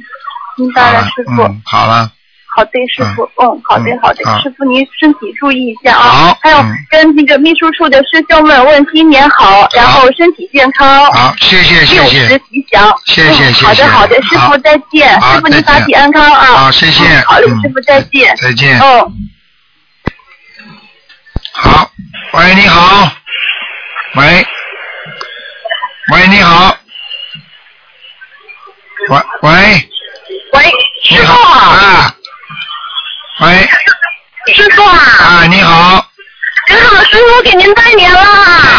明白了，师傅。嗯，好了，好的，师傅，嗯，好的嗯，好的啊，师傅您身体注意一下好啊。还有嗯。跟那个秘书处的师兄们问新年好，然后身体健康，好，谢谢谢六十谢，吉祥。谢谢谢谢。嗯好的好的，师傅再见，师傅您再见。法体安康啊。好谢谢。嗯好嘞，嗯师傅再见。再见。嗯。好，喂，你好，喂，喂，你好，喂喂，喂，你师好啊，喂，师傅啊，啊，你好，你好，师傅给您拜年了。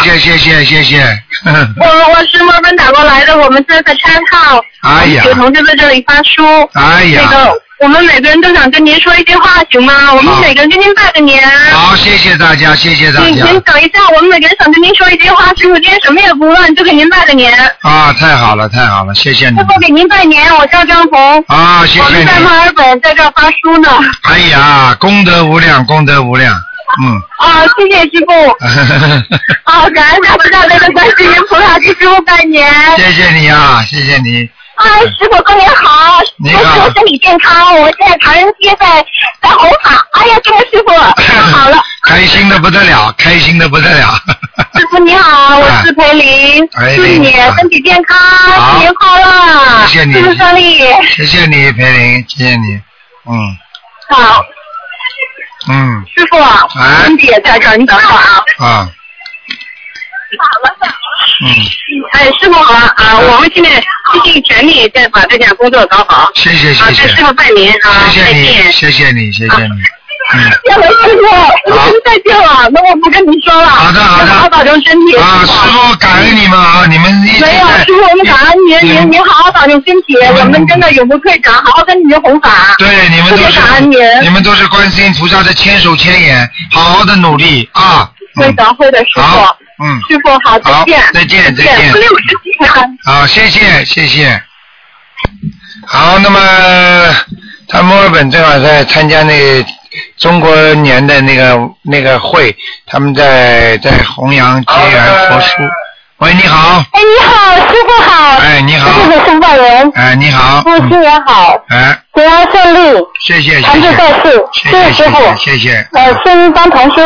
谢谢谢谢谢谢，(laughs) 我我是墨尔本打过来的，我们这在 Chat House，哎呀。有同志在这里发书。哎呀。那个我们每个人都想跟您说一句话，行吗？我们每个人跟您拜个年。好，谢谢大家，谢谢大您您家，等一下，我们每个人想跟您说一句话，师傅今天什么也不问，就给您拜个年。啊，太好了太好了，谢谢你，师傅给您拜年，我叫张红。啊，谢谢你我们在，墨尔本在这儿发书呢。哎呀，功德无量，功德无量，嗯。啊，谢谢师傅。(laughs) 啊，感恩大慈大悲的观世音菩萨，给师傅拜年。谢谢你啊，谢谢你。哎，师傅过年好！你好祝师傅身体健康。我现在唐人街在在红塔。哎呀，这个师傅太好了！(laughs) 开心的不得了，开心的不得了。师傅你好，我是裴林，哎祝你身体健康，新年快乐，谢谢你事事顺利。谢谢你，裴林，谢谢你。嗯好，嗯师傅，身体也在这儿，你等会儿啊。啊嗯，哎，师傅好啊！我们现在尽尽全力在把这项工作搞好。谢谢谢啊，谢啊师傅拜年啊！谢谢你，再见。谢谢你，谢谢你。(laughs) 嗯。谢谢师傅，我们再见了，那我不跟你说了。好的好的好好保重身体。啊，师傅感恩你们啊，你们没有，师傅，我们感恩您，您您好好保重身体，我们真的永不退转，好好跟您弘法。对，你们都是感恩您。你们都是观世音菩萨的千手千眼，好好的努力啊。会的，会的，师傅。嗯，师傅好，再见。再见再见六十几天。好，谢谢谢谢。好，那么他墨尔本正好在参加那中国年的那个那个会，他们在在弘扬结缘佛书。喂，你好。哎，你好，师傅好。哎，你好。师傅是本人。哎，你好。师傅新年好，哎，平安顺利，谢谢谢长治谢在世，谢谢师傅。谢谢。呃，先帮同修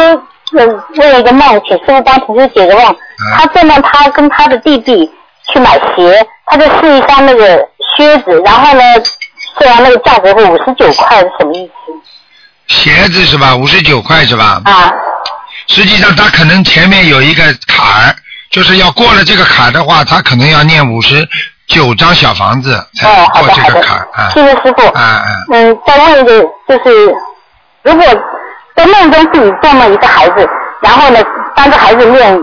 呃问一个梦，请师傅帮同修解个梦。他做梦，他跟他的弟弟去买鞋，他就试一双那个靴子，然后呢，虽然那个价格是五十九块，是什么意思？鞋子是吧？五十九块是吧？啊。实际上他可能前面有一个坎儿，就是要过了这个坎儿的话，他可能要念五十九张小房子才过这个坎儿啊。谢谢师傅。啊啊。嗯，再问一个，就是如果在梦中自己做梦一个孩子，然后呢帮着孩子念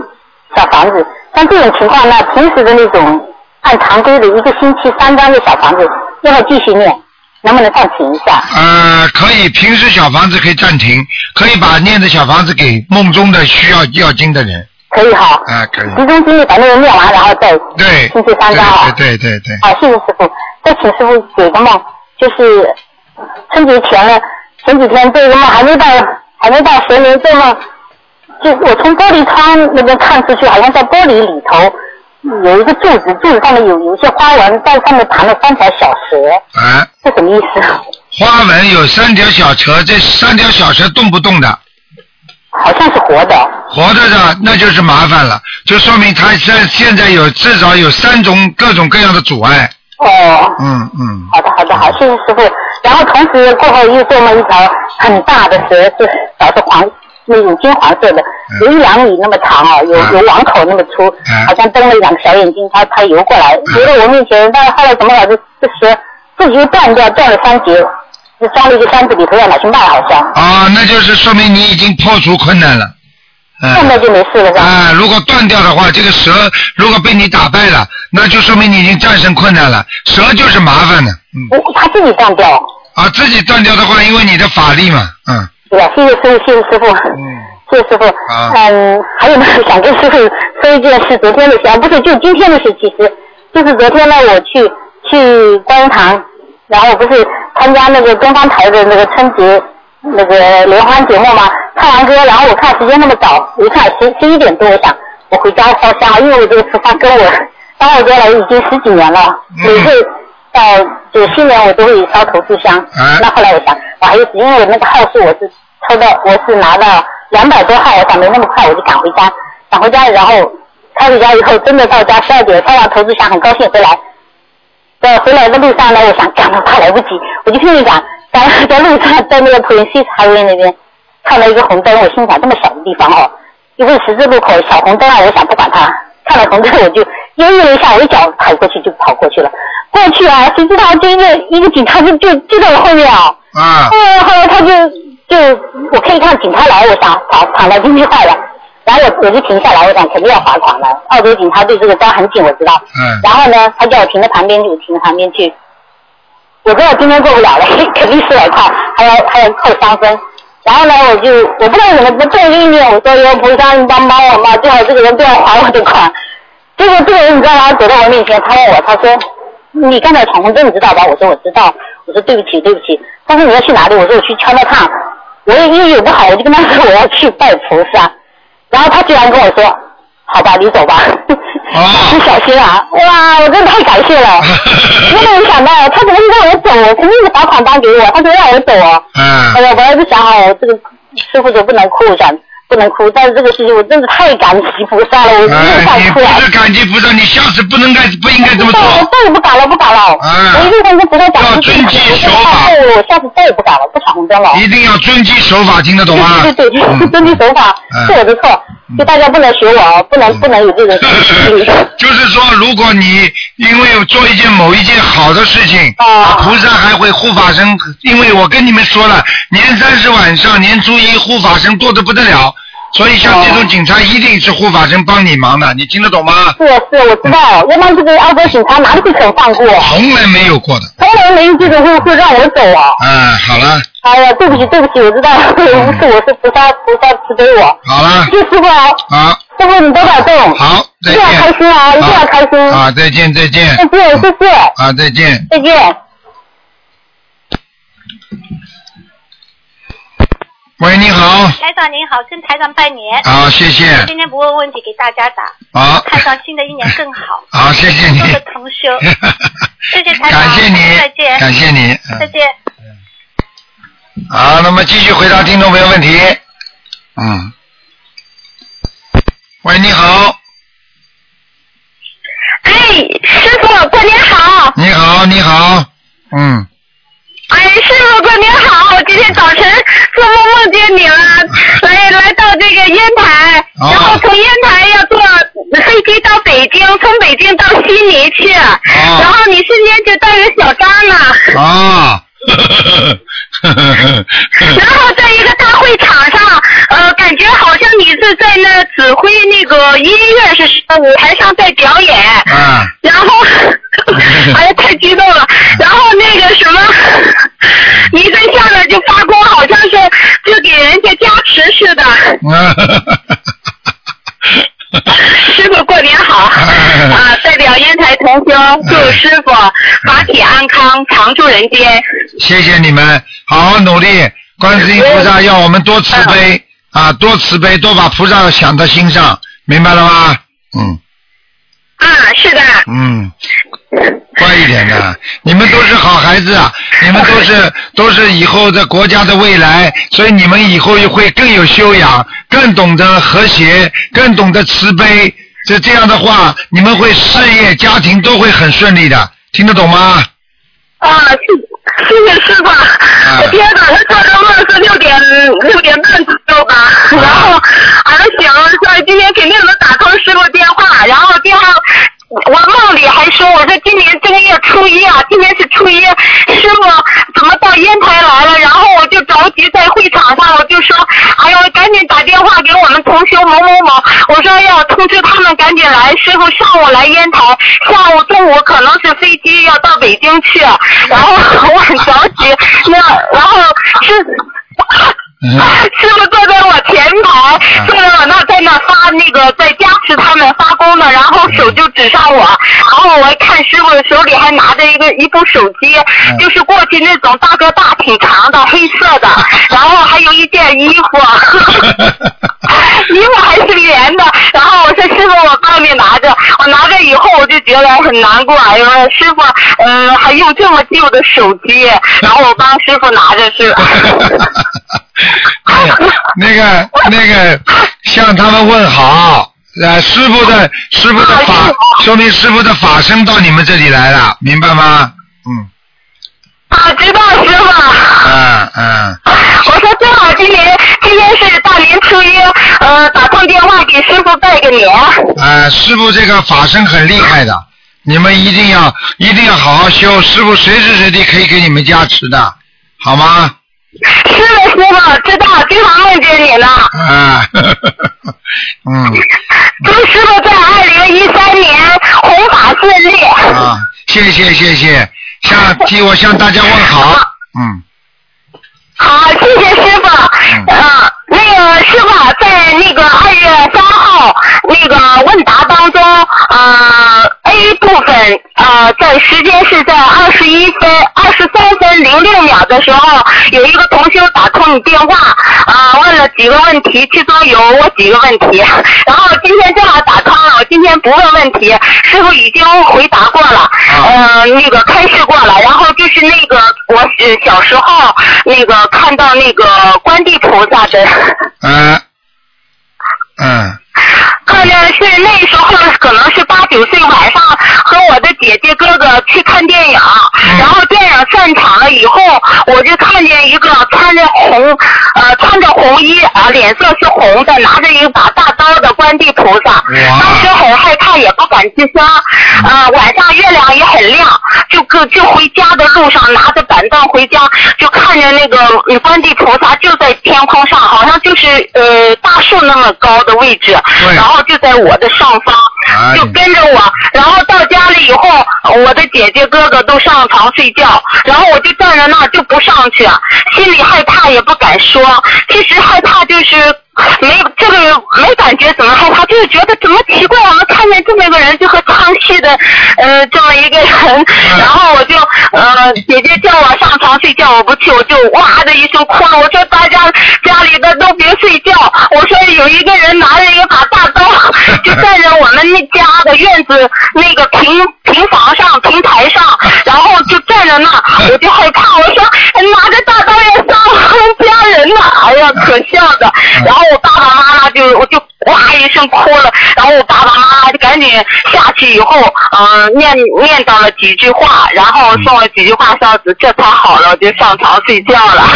小房子，像这种情况，呢平时的那种按常规的一个星期三张的小房子，要不要继续念？能不能暂停一下？呃，可以，平时小房子可以暂停，可以把念的小房子给梦中的需要要经的人。可以哈。啊，可以。集中精力把那个念完，然后再对。星期三张啊。对对对对。好，谢谢师傅。再请师傅解个梦，就是春节前呢，前几天这个梦还没到，还没到蛇年做梦，就我从玻璃窗那边看出去，好像在玻璃里头有一个柱子，柱子上面有有一些花纹，在上面盘了三条小蛇，啊，这什么意思？花纹有三条小蛇，这三条小蛇动不动的？好像是活的。活着的，那就是麻烦了，就说明他现现在有至少有三种各种各样的阻碍。哦。嗯嗯。好的，好的，好，谢谢师傅。然后同时过后又做了一条很大的蛇，是导致黄那种金黄色的，有一两米那么长啊，有有网口那么粗，好像瞪了两个小眼睛，它它游过来，游到我面前，但是后来怎么老是这蛇自己又断掉，断了三节，就装了一个箱子里头要拿去卖，好像。啊，那就是说明你已经破除困难了。嗯。断掉就没事了，是吧？啊，如果断掉的话，这个蛇如果被你打败了，那就说明你已经战胜困难了。蛇就是麻烦的。嗯。它自己断掉。啊，自己断掉的话，因为你的法力嘛，嗯。对吧？谢谢师傅，谢谢师傅。嗯。谢谢师傅。啊。嗯，还有呢，想跟师傅说一件事，昨天的事，啊，不是就今天的事，其实就是昨天呢，我去去观音堂，然后不是参加那个东方台的那个春节那个联欢节目嘛，唱完歌，然后我看时间那么早，一看十十一点多，我想我回家烧香，因为我这个菩萨跟我 (laughs) 当我过来已经十几年了，每次到就新年我都会烧头炷香。那后来我想，我还有因为我那个号数我是抽到我是拿到两百多号，我想没那么快，我就赶回家，赶回家，然后开回家以后真的到家十二点烧完头炷香，很高兴回来。在回来的路上呢，我想赶得怕来不及，我就拼命赶，在在路上在那个 Princess Highway 那边看到一个红灯，我心想这么小的地方哦，一个十字路口小红灯啊，我想不管它，看到红灯我就犹豫了一下，我一脚踩过去就跑过去了。过去啊，谁知道就一个一个警察就就就在我后面啊。啊。嗯，后来他就就我可以看警察来，我想跑跑到进去坏了，然后我我就停下来，我想肯定要罚款了。澳洲警察对这个抓很紧，我知道。嗯。然后呢，他叫我停在旁边，就停在旁边去。我知道今天过不了了，(laughs) 肯定是来块，还要还要扣三分。然后呢，我就我不知道怎么不动意念，我说要菩萨你帮帮我嘛，最好这个人不要还我的款。结果这个人你知道吗？走到我面前，他问我，他说你刚才闯红灯你知道吧？我说我知道。我说对不起对不起，他说你要去哪里？我说我去敲那趟。我也因为有不好，我就跟他说我要去拜菩萨，然后他居然跟我说，好吧，你走吧，(laughs) 你小心啊！哇，我真的太感谢了，(laughs) 真的没想到他怎么会让我走，肯定是罚款单给我，他就让我走哦。嗯哎呀，我还是想好，我这个师傅说不能哭，想不能哭，但是这个事情我真的太感激菩萨了，我真的哎，快哭了。你不是感激菩萨，你下次不能该不应该这么做我做。再也不敢了，不敢了。我一定会跟菩萨讲，要遵纪守法我下次再也不敢了，不闯红灯了。一定要遵纪守法，听得懂吗？对对对，遵纪守法嗯是我的错，就大家不能学我，不能不能有这种 (laughs) 心理。就是说，如果你因为做一件某一件好的事情，啊。菩萨还会护法神，因为我跟你们说了，年三十晚上、年初一护法神多的不得了，所以像这种警察一定是护法神帮你忙的，你听得懂吗？是是，我知道，要不然这个澳洲警察哪里会肯放过？从来没有过的。从来没有这种会会让我走啊！嗯，好了，哎呀，对不起对不起，我知道，不是我是菩萨菩萨慈悲我。好了，谢谢师傅啊，好，师傅你多保重。好，再见。一定要开心啊，一定要开心。啊，再见，再见。再见，谢谢，啊，再见。再见。喂，你好。台长您好，跟台长拜年。好谢谢今天不问问题，给大家打。好看上新的一年更好。(laughs) 好，谢谢你多。的同修。(laughs) 谢谢台长。感谢你再见。感谢你嗯再见。好，那么继续回答听众朋友问题。嗯。喂，你好，哎，师傅过年好！你好，你好，嗯，哎，师傅过年好！我今天早晨做梦梦见你了，来来到这个烟台，哦然后从烟台要坐飞机到北京，从北京到悉尼去，哦然后你瞬间就带着小张了。啊，(laughs) 然后在一个大会场上，呃，感觉好像你是在那指挥那个音乐是舞台上在表演，啊，然后，(laughs) 哎呀，太激动了。然后那个什么，(laughs) 你在下面就发光，好像是就给人家加持似的。(laughs) 师傅过年好啊！代表烟台同修祝师傅法体安康，常驻人间。谢谢你们，好好努力。观世音菩萨要我们多慈悲啊，多慈悲，多把菩萨想在心上，明白了吗？嗯啊，是的。嗯，乖一点的，你们都是好孩子啊，你们都是都是以后的国家的未来，所以你们以后会更有修养，更懂得和谐，更懂得慈悲。这这样的话，你们会事业、家庭都会很顺利的，听得懂吗？啊，谢谢谢师傅。我今天早上做的梦是六点六点半左右吧，然后俺们醒了，说今天肯定能打通师傅电话，然后电话。我梦里还说，我说今年正月初一啊，今天是初一，师傅怎么到烟台来了？然后我就着急在会场上，我就说，哎呦，赶紧打电话给我们同学某某某，我说要通知他们赶紧来，师傅上午来烟台，下午中午可能是飞机要到北京去，然后我很着急，那然后是。师傅坐在我前排，坐在我那，在那发那个在加持他们发功呢，然后后手就指上我，然后我一看师傅手里还拿着一个一部手机，就是过去那种大哥大挺长的黑色的，然后还有一件衣服，(laughs) 衣服还是棉的，然后我说师傅我帮你拿着，我拿着以后我就觉得很难过，哎呦师傅，嗯、还用这么旧的手机，然后我帮师傅拿着是。(laughs) 那个那个向他们问好，呃，师傅的师傅的法，说明师傅的法身到你们这里来了，明白吗？嗯。啊，知道师傅。嗯嗯。我说正好今年今天是大年初一，呃，打通电话给师傅拜个年。啊，师傅这个法身很厉害的，你们一定要一定要好好修，师傅随时随地可以给你们加持的，好吗？是的，师傅，知道，经常梦见你呢。啊，(laughs) 嗯祝师傅在二零一三年弘法顺利。啊，谢谢谢谢，向替我向大家问好，嗯。好，谢谢师傅。呃，那个师傅啊在那个二月三号那个问答当中，呃，A 部分呃，在时间是在二十一分二十三分零六秒的时候，有一个同学打通你电话啊、问了几个问题，其中有我几个问题，然后今天正好打通了，我今天不问问题，师傅已经回答过了，呃，那个开示过了，然后就是那个我小时候那个看到那个观地菩萨的。嗯嗯看见是那时候可能是八九岁晚上我的姐姐哥哥去看电影，然后电影散场了以后，我就看见一个穿着红呃穿着红衣啊、脸色是红的，拿着一把大刀的观地菩萨，当时很害怕也不敢吱声，啊、晚上月亮也很亮，就个就回家的路上拿着板凳回家，就看见那个嗯观地菩萨就在天空上，好像就是呃大树那么高的位置，然后就在我的上方，就跟着我，然后到家里以后，我的姐姐哥哥都上床睡觉，然后我就站在那儿就不上去，心里害怕也不敢说，其实害怕就是。没这个没感觉怎么害怕，就是觉得怎么奇怪，我们看见这么一个人，就和唱戏的，呃，这么一个人，然后我就呃，姐姐叫我上床睡觉，我不去，我就哇的一声哭了。我说大家家里的都别睡觉，(laughs) 我说有一个人拿着一把大刀，(laughs) 就站在我们那家的院子那个平平房上平台上，然后就站在那，我就害怕，我说拿着可笑的。然后我爸爸妈妈就我就哇一声哭了，然后我爸爸妈妈就赶紧下去以后，嗯、念念叨了几句话，然后送了几句话烧纸，这才好了，我就上床睡觉了。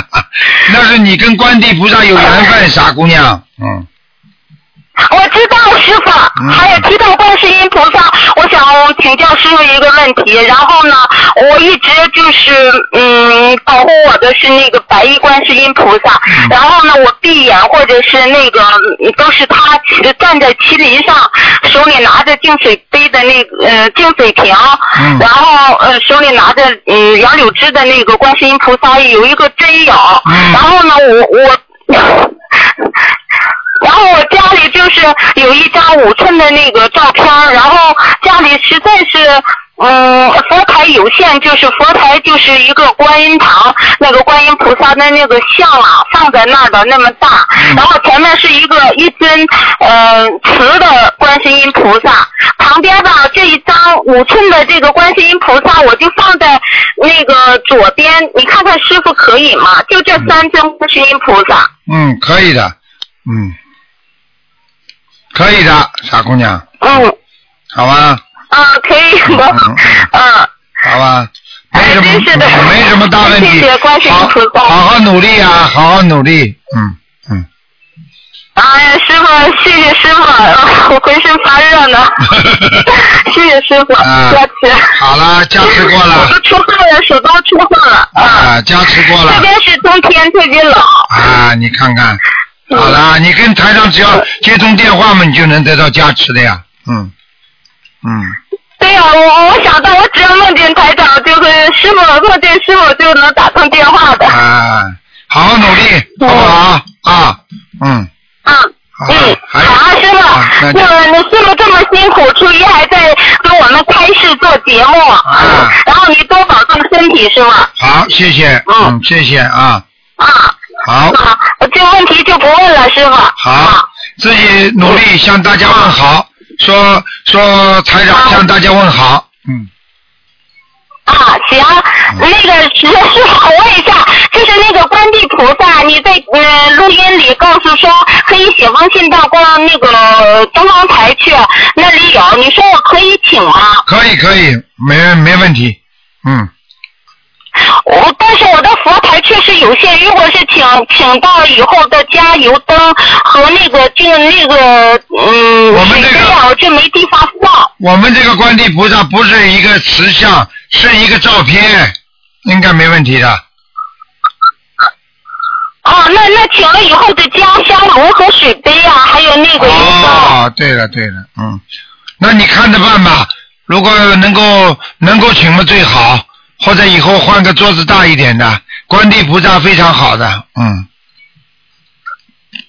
(laughs) 那是你跟观地菩萨有缘分，(laughs) 傻姑娘。嗯。我知道师傅，还有提到观世音菩萨，我想请教师傅一个问题。然后呢，我一直就是嗯保护我的是那个白衣观世音菩萨。然后呢，我闭眼或者是那个嗯都是他站在麒麟上，手里拿着净水杯的那个呃净水瓶，然后呃手里拿着嗯杨柳枝的那个观世音菩萨有一个针眼。然后呢，我我。然后我家里就是有一张五寸的那个照片儿，然后家里实在是。嗯，佛台有限，就是佛台就是一个观音堂，那个观音菩萨的那个像啊，放在那儿的那么大，然后前面是一个一尊呃瓷的观世音菩萨，旁边吧这一张五寸的这个观世音菩萨，我就放在那个左边，你看看师傅可以吗？就这三尊观世音菩萨。嗯，可以的，嗯，可以的，傻姑娘。嗯。好吧。啊，可以的。嗯。好吧。没什么，没什么大问题。谢谢观世音菩萨。好好努力啊，好好努力，嗯嗯。哎呀，师傅，谢谢师傅，呃 (laughs) 我浑身发热呢。(laughs) 谢谢师傅，啊加持。好了，加持过了我都出汗了，手都出汗了。啊，加持过了这边是冬天，特别冷。啊，你看看，嗯好了，你跟台长只要接通电话嘛，你就能得到加持的呀，嗯嗯。对呀、我我想到我只要梦见台长，就是师傅梦见师傅就能打通电话的。啊，好好努力，好不好？啊，嗯。嗯。嗯，好啊，师傅，那个你师傅这么辛苦，初一还在跟我们开示做节目，啊，然后你多保重身体，师傅。好，谢谢，嗯，谢谢啊。啊。好。我这个问题就不问了，师傅。好，自己努力向大家问好，说说台长向大家问好，嗯。啊，行，那个师师傅，我问一下，就是那个观地菩萨，你在呃录音里告诉说可以写封信到光那个东方台去，那里有，你说我可以请吗？可以可以，没没问题，嗯。我但是我的佛台确实有限，如果是请请到以后的加油灯和那个就那个嗯水杯啊，我就没地方放。我们这个观地菩萨不是一个瓷像，是一个照片，应该没问题的。哦，那那请了以后的家香炉和水杯啊，还有那个哦，对了对了，嗯，那你看着办吧。如果能够能够请嘛最好，或者以后换个桌子大一点的。观地菩萨非常好的，嗯。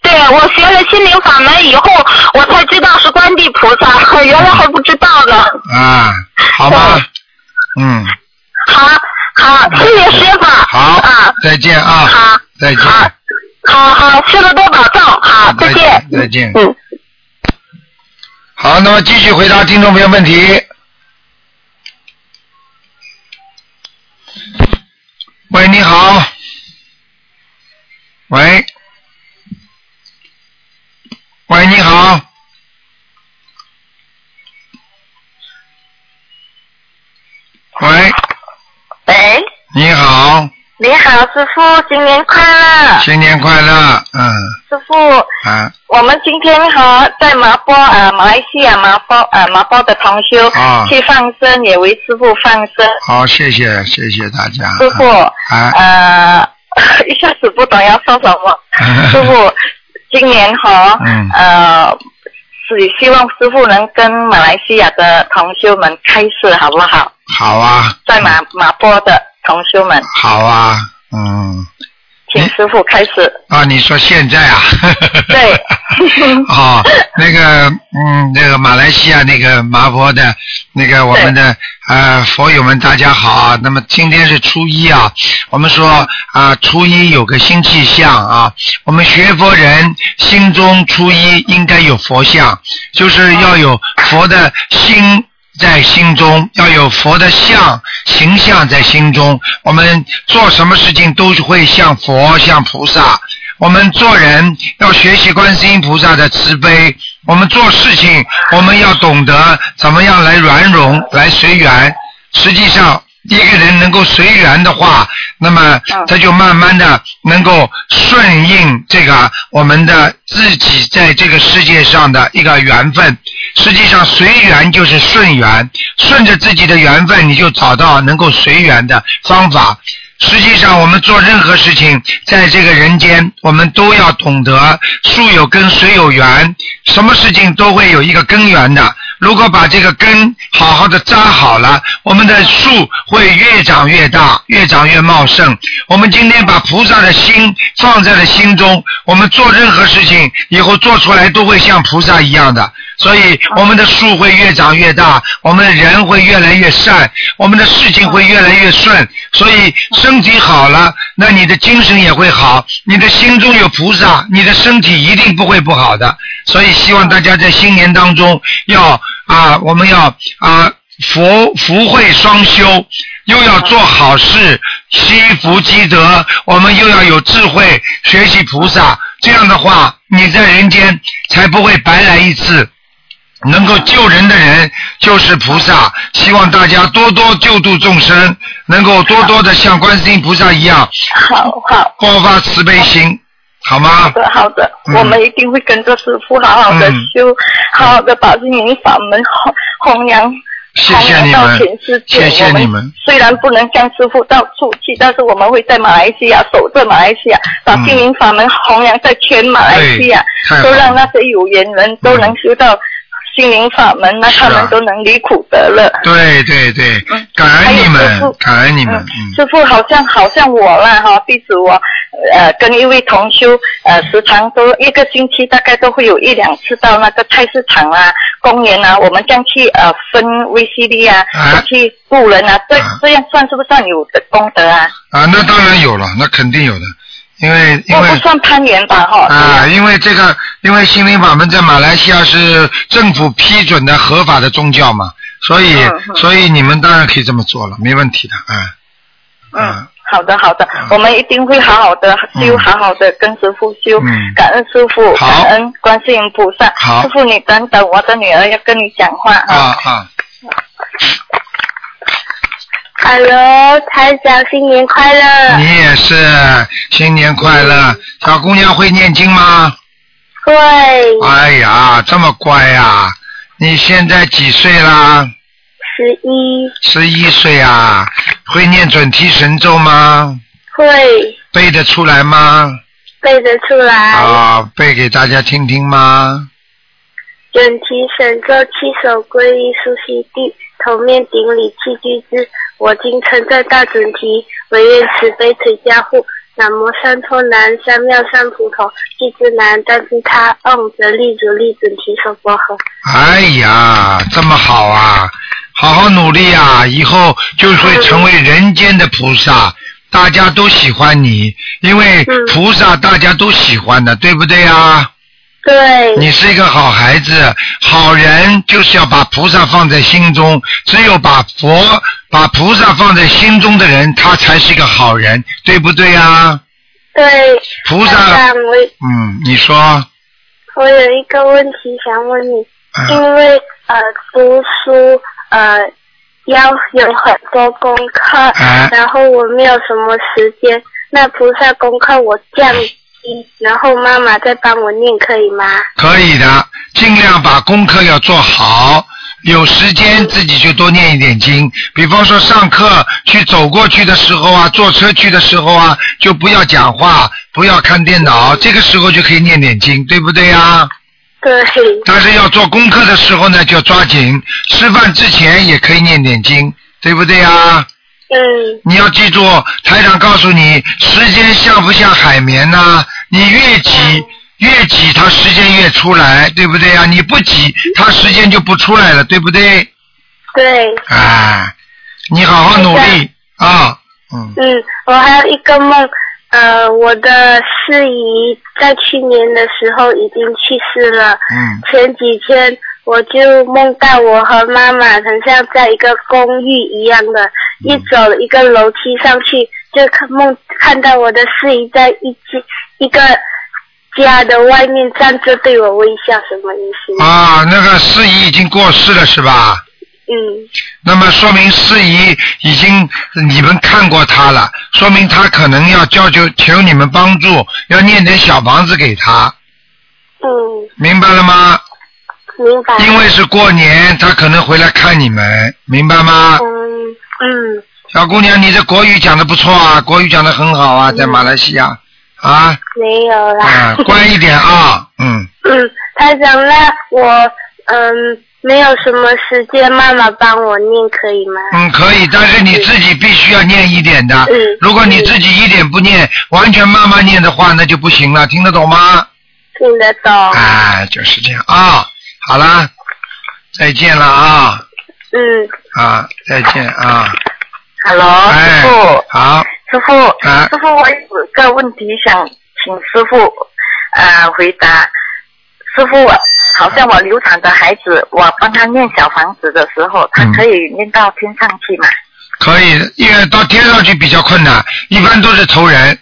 对我学了心灵法门以后，我才知道是观地菩萨，(laughs) 原来还不知道呢。啊，好吧，嗯，好，好，谢谢师傅。好啊，再见啊，好，再见，好好，师傅多保重，好，再见。再见。嗯。好，那么继续回答听众朋友问题。喂，你好。喂。喂，你好。喂，喂，你好，你好，师傅，新年快乐！新年快乐，嗯，师傅，啊，我们今天和在麻波呃马来西亚麻波呃麻坡的同修、啊去放生，也为师傅放生。好，谢谢，谢谢大家。师傅，啊，呃，(laughs) 一下子不懂要说什么。(laughs) 师傅，今年和，嗯呃，是希望师傅能跟马来西亚的同修们开示，好不好？好啊，在马马波的同修们，好啊，嗯，请师傅开始。啊，你说现在啊？对。(laughs) 哦，那个，嗯，那个马来西亚那个麻婆的，那个我们的呃佛友们，大家好啊。那么今天是初一啊，我们说啊，初一有个新气象啊。我们学佛人心中初一应该有佛像，就是要有佛的心。在心中要有佛的像形象在心中，我们做什么事情都会像佛像菩萨。我们做人要学习观世音菩萨的慈悲，我们做事情我们要懂得怎么样来软融，来随缘。实际上，一个人能够随缘的话，那么他就慢慢的能够顺应这个我们的自己在这个世界上的一个缘分。实际上，随缘就是顺缘，顺着自己的缘分，你就找到能够随缘的方法。实际上，我们做任何事情，在这个人间，我们都要懂得树有根，水有源，什么事情都会有一个根源的。如果把这个根好好的扎好了，我们的树会越长越大，越长越茂盛。我们今天把菩萨的心放在了心中，我们做任何事情以后做出来都会像菩萨一样的。所以我们的树会越长越大，我们的人会越来越善，我们的事情会越来越顺。所以身体好了，那你的精神也会好，你的心中有菩萨，你的身体一定不会不好的。所以希望大家在新年当中要啊，我们要啊福福慧双修，又要做好事，积福积德，我们又要有智慧，学习菩萨。这样的话，你在人间才不会白来一次。能够救人的人就是菩萨，希望大家多多救度众生，能够多多的像观世音菩萨一样，好好爆发慈悲心，好吗好？的，好的，嗯我们一定会跟着师傅好好的嗯修，好好的把心灵法门弘弘扬。谢谢你们弘扬到全世界。谢谢我们你们虽然不能将师傅到处去，但是我们会在马来西亚守着马来西亚，把心灵法门弘扬在全马来西亚都让那些有缘人都能修到心灵法门，那他们都能离苦得乐。对对对，感恩你们父，感恩你们，嗯，师傅好像好像我啦哈，弟子我呃跟一位同修呃时常都一个星期大概都会有一两次到那个菜市场啊、公园啊，我们这样去呃分 V C D 啊，啊。去雇人啊，这这样算是不算有的功德啊？啊，那当然有了，那肯定有的，因为因为不算攀岩吧哈？啊，因为这个，因为心灵法门在马来西亚是政府批准的合法的宗教嘛，所以、嗯所以你们当然可以这么做了，没问题的，啊。嗯，好的好的，我们一定会好好的修，嗯好好的跟师傅修，嗯。感恩师傅，感恩观世音菩萨。好。师傅你等等，我的女儿要跟你讲话啊啊，Hello，台长，新年快乐！你也是，新年快乐！小姑娘会念经吗？会哎呀，这么乖呀、你现在几岁啦？十一十一岁啊，会念准提神咒吗？会背得出来吗？背得出来。啊，背给大家听听吗？准提神咒七首皈依苏悉地，头面顶礼七句字。我今称赞大准提，唯愿慈悲垂加护，南无三托南三妙三菩提，一之南，但是他嗡则立足立准提手佛合。哎呀，这么好啊！好好努力啊，以后就会成为人间的菩萨，大家都喜欢你，因为菩萨大家都喜欢的，对不对啊？对。你是一个好孩子，好人就是要把菩萨放在心中，只有把佛、把菩萨放在心中的人，他才是一个好人，对不对啊？对。菩萨嗯，你说，我有一个问题想问你，啊因为呃读书呃要有很多功课，啊然后我没有什么时间，那菩萨功课我降低，然后妈妈再帮我念可以吗？可以的，尽量把功课要做好。有时间自己就多念一点经，比方说上课去走过去的时候啊，坐车去的时候啊，就不要讲话，不要看电脑，这个时候就可以念点经，对不对呀？对。但是要做功课的时候呢，就要抓紧，吃饭之前也可以念点经，对不对呀？嗯。你要记住，台长告诉你，时间像不像海绵呐、你越挤，越挤，它时间越出来，对不对呀？你不挤，它时间就不出来了，对不对？对。啊，你好好努力啊，嗯，嗯，我还有一个梦，呃，我的四姨在去年的时候已经去世了。嗯。前几天我就梦到我和妈妈很像在一个公寓一样的，一走一个楼梯上去，就看梦看到我的四姨在一间一个家的外面站着对我微笑，什么意思？啊，那个司仪已经过世了是吧？嗯。那么说明司仪已经你们看过他了，说明他可能要叫求求你们帮助，要念点小房子给他，嗯，明白了吗？明白。因为是过年，他可能回来看你们，明白吗？嗯嗯。小姑娘，你这国语讲的不错啊，国语讲的很好啊，在马来西亚啊没有啦。啊，乖一点啊，(laughs) 嗯，嗯，台长，那我嗯没有什么时间，妈妈帮我念可以吗？嗯，可以，但是你自己必须要念一点的。嗯如果你自己一点不念，完全妈妈念的话，那就不行了，听得懂吗？听得懂。哎，就是这样啊。好啦，再见了啊嗯，啊，再见啊。Hello，哎师傅。好。师傅，啊师傅，我有个问题想请师傅呃回答。师傅，好像我流产的孩子，我帮他念小房子的时候，他嗯可以念到天上去吗？可以，因为到天上去比较困难，一般都是投人。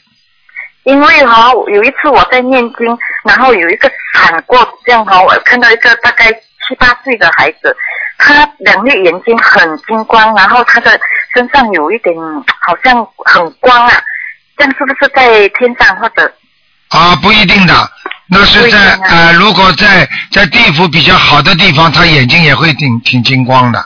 因为哈、有一次我在念经，然后有一个闪过这样哈、我看到一个大概七八岁的孩子，他两粒眼睛很金光，然后他的身上有一点好像很光啊，这样是不是在天上或者啊，不一定的，那是在啊呃，如果在在地府比较好的地方，他眼睛也会挺挺金光的，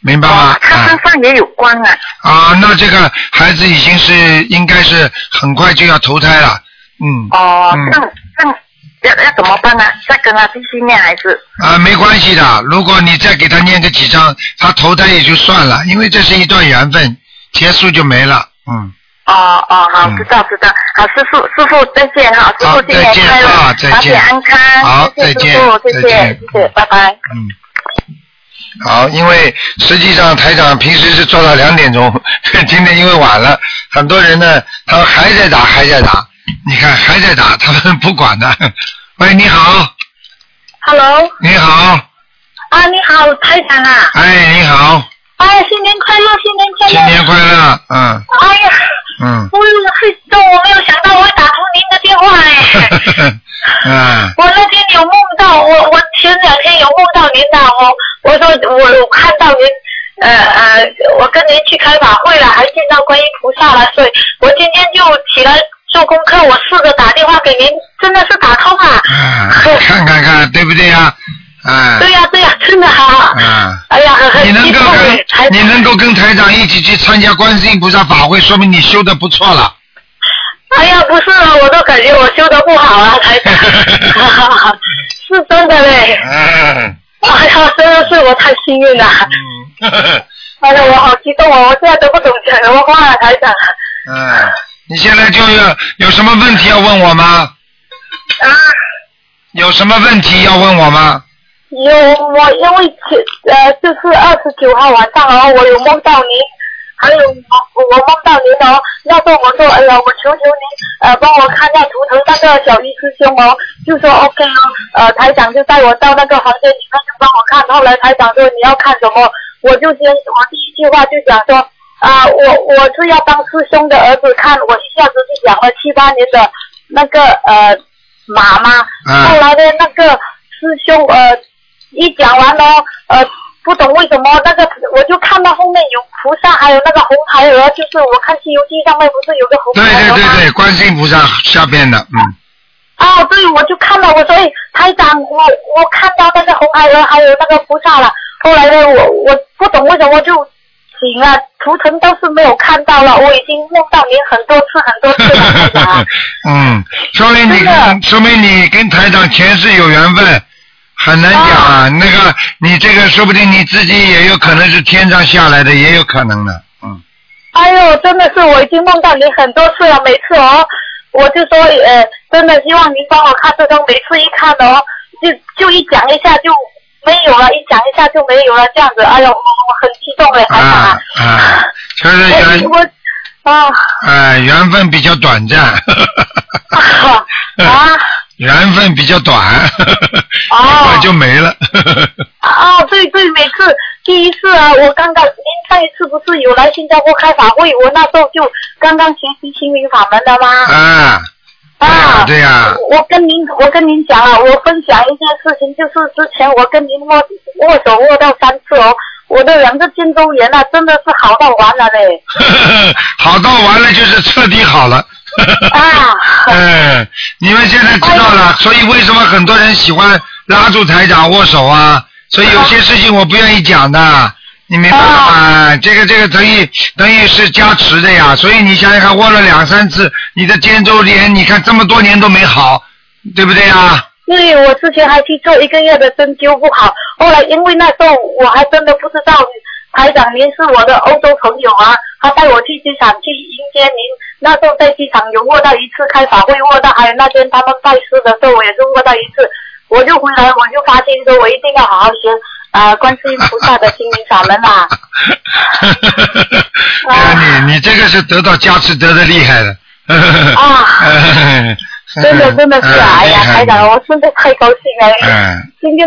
明白吗？他啊身上也有光啊？啊，那这个孩子已经是应该是很快就要投胎了，嗯。哦，嗯这样这样要要怎么办呢？再跟他继续念还是？啊，没关系的。如果你再给他念个几张，他投胎也就算了，因为这是一段缘分，结束就没了。嗯，哦哦，好，嗯知道知道。好，师傅师傅再见哈，师好傅新年再见快乐，啊再见法体安康。好再见师傅，谢谢再见谢谢，拜拜。嗯好，因为实际上台长平时是做到两点钟，(laughs) 今天因为晚了，很多人呢，他们还在打，还在打，你看还在打，他们不管的。(laughs) 喂，你好，Hello，你好，啊，你好，台长啊！哎，你好，哎，新年快乐，新年快乐！新年快乐，嗯哎呀，嗯，我嘿，都我没有想到我会打通您的电话哎！(laughs) 嗯，我那天有梦到，我我前两天有梦到您的，我我说我我看到您，呃呃，我跟您去开法会了，还见到观音菩萨了，所以我今天就起来做功课，我试着打电话给您，真的是打通啊！啊，看看看，对不对呀？啊，对呀、对呀、真的哈！啊，哎呀，很你能够跟你能够跟台长一起去参加观世音菩萨法会，说明你修的不错了。哎呀，不是啊，我都感觉我修的不好啊，台长，(laughs) 是真的嘞。嗯，哎呀，真的是我太幸运了。哎呀，我好激动哦，我现在都不懂讲什么话了，台长。嗯，你现在就有有什么问题要问我吗？啊，有什么问题要问我吗？有我因为前呃就是二十九号晚上哦，我有梦到您，还有我我梦到您哦，那时候我说哎呀，我求求您呃帮我看一下图腾那个小鱼师兄哦，就说 OK 哦，呃台长就带我到那个房间里面就帮我看，后来台长说你要看什么，我就先我第一句话就讲说啊、我我是要帮师兄的儿子看，我一下子就讲了七八年的那个呃马妈，嗯后来的那个师兄呃一讲完了呃。不懂为什么那个，我就看到后面有菩萨，还有那个红孩儿，就是我看《西游记》上面不是有个红对孩儿吗？对对对，观世音菩萨下边的，嗯，哦，对，我就看到，我说，哎，台长，我我看到那个红孩儿还有那个菩萨了。后来呢，我我不懂为什么就醒了，图腾倒是没有看到了，我已经梦到您很多次很多次了，(laughs) 台长啊。嗯，说明你跟说明你跟台长前世有缘分，很难讲啊。那个你这个说不定你自己也有可能是天上下来的，也有可能的。嗯，哎呦，真的是我已经梦到你很多次了，每次哦，我就说呃，真的希望您帮我看这张，每次一看哦，就就一讲一下就没有了，一讲一下就没有了，这样子，哎呀，我我很激动哎，台长啊，啊，就是哎缘我啊。哎缘分比较短暂，(laughs) 啊 (laughs) 缘分比较短，哦。一会儿就没了。啊，对对，每次第一次啊，我刚刚您上一次不是有来新加坡开法会，我那时候就刚刚学习心灵法门的吗？啊，对呀对呀，我跟您，我跟您讲啊，我分享一件事情，就是之前我跟您握握手握到三次哦，我的两个肩周炎啊，真的是好到完了嘞。(laughs) 好到完了就是彻底好了。啊，嗯，(laughs) 你们现在知道了，所以为什么很多人喜欢拉住台长握手啊？所以有些事情我不愿意讲的，你明白了吗？这个这个等于等于是加持的呀，所以你想想看，握了两三次，你的肩周炎，你看这么多年都没好，对不对呀？对，我之前还去做一个月的针灸不好，后来因为那时候我还真的不知道台长您是我的欧洲朋友啊，他带我去机场去迎接您，那时候在机场有握到一次开法会握到，还有那天他们拜师的时候我也是握到一次，我就回来我就发现说我一定要好好学啊、观世音菩萨的心灵法门啦、(laughs) 哎呀，你你这个是得到加持得的厉害的。啊，(laughs) 真的真的是啊，哎呀，台长，我真的太高兴了。嗯今天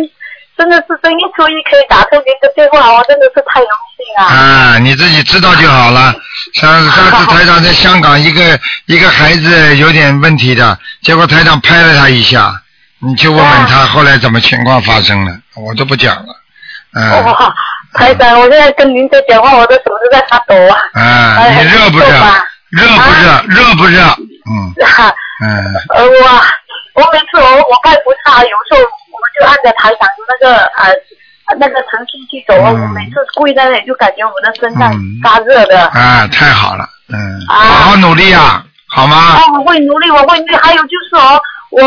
真的是正月初一可以打通您的电话，我真的是太荣幸啊！啊，你自己知道就好了。上上次 (laughs) 台长在香港，一个一个孩子有点问题的，结果台长拍了他一下，你去问问他后来怎么情况发生了，我都不讲了。嗯哇，台长，我现在跟您在讲话，我的手都在发抖啊！啊，哎你热不热？热不热？热不热？嗯 (laughs) 呃，我我每次我我拜菩萨，有时候我就按着台长的那个呃那个程序去走，我每次跪在那里就感觉我的身上发热的。啊，太好了，嗯，啊好好努力啊，好吗？啊，我会努力，我会努力。还有就是哦，我，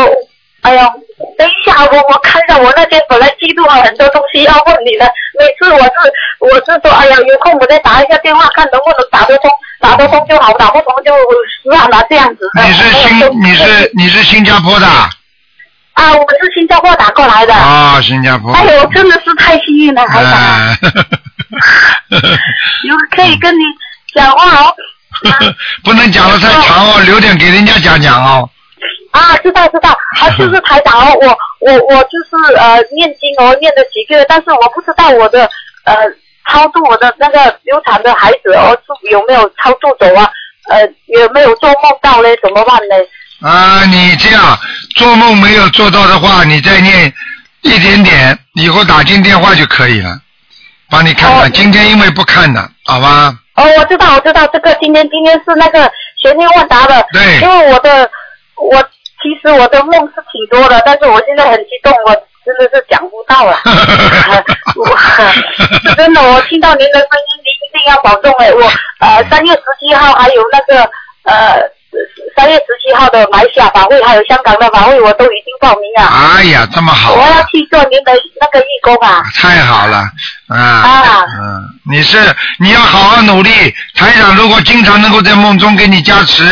哎呀，等一下，我我看到我那天本来记录了很多东西要问你的，每次我是我是说，哎呀，有空我再打一下电话，看能不能打得通，打得通就好，打不通就算了，这样子。你是新你是你是新加坡的啊，我是新加坡打过来的。啊？新加坡。哎呦，真的是太幸运了，台长，(laughs) 啊，有可以跟你讲话哦。(laughs) 不能讲的太长哦，留点给人家讲讲哦。啊，知道知道，啊，(laughs) 就是台长哦，我我我就是呃念经哦，念了几个月，但是我不知道我的呃超度我的那个流产的孩子哦，是有没有超度走啊？呃，有没有做梦到嘞？怎么办嘞？啊，你这样做梦没有做到的话，你再念一点点，以后打进电话就可以了。帮你看看，今天因为不看的，好吧？哦，我知道我知道，这个今天今天是那个玄天问答的，对因为我的我其实我的梦是挺多的，但是我现在很激动，我真的是讲不到了。(laughs) 我是真的，我听到您的声音，您一定要保重哎！我呃三月十七号还有那个呃三月十七号的马来西亚法会，还有香港的法会，我都已经报名了。哎呀，这么好我，要去做您的那个义工啊！太好了，啊，啊嗯，你是你要好好努力。台长如果经常能够在梦中给你加持，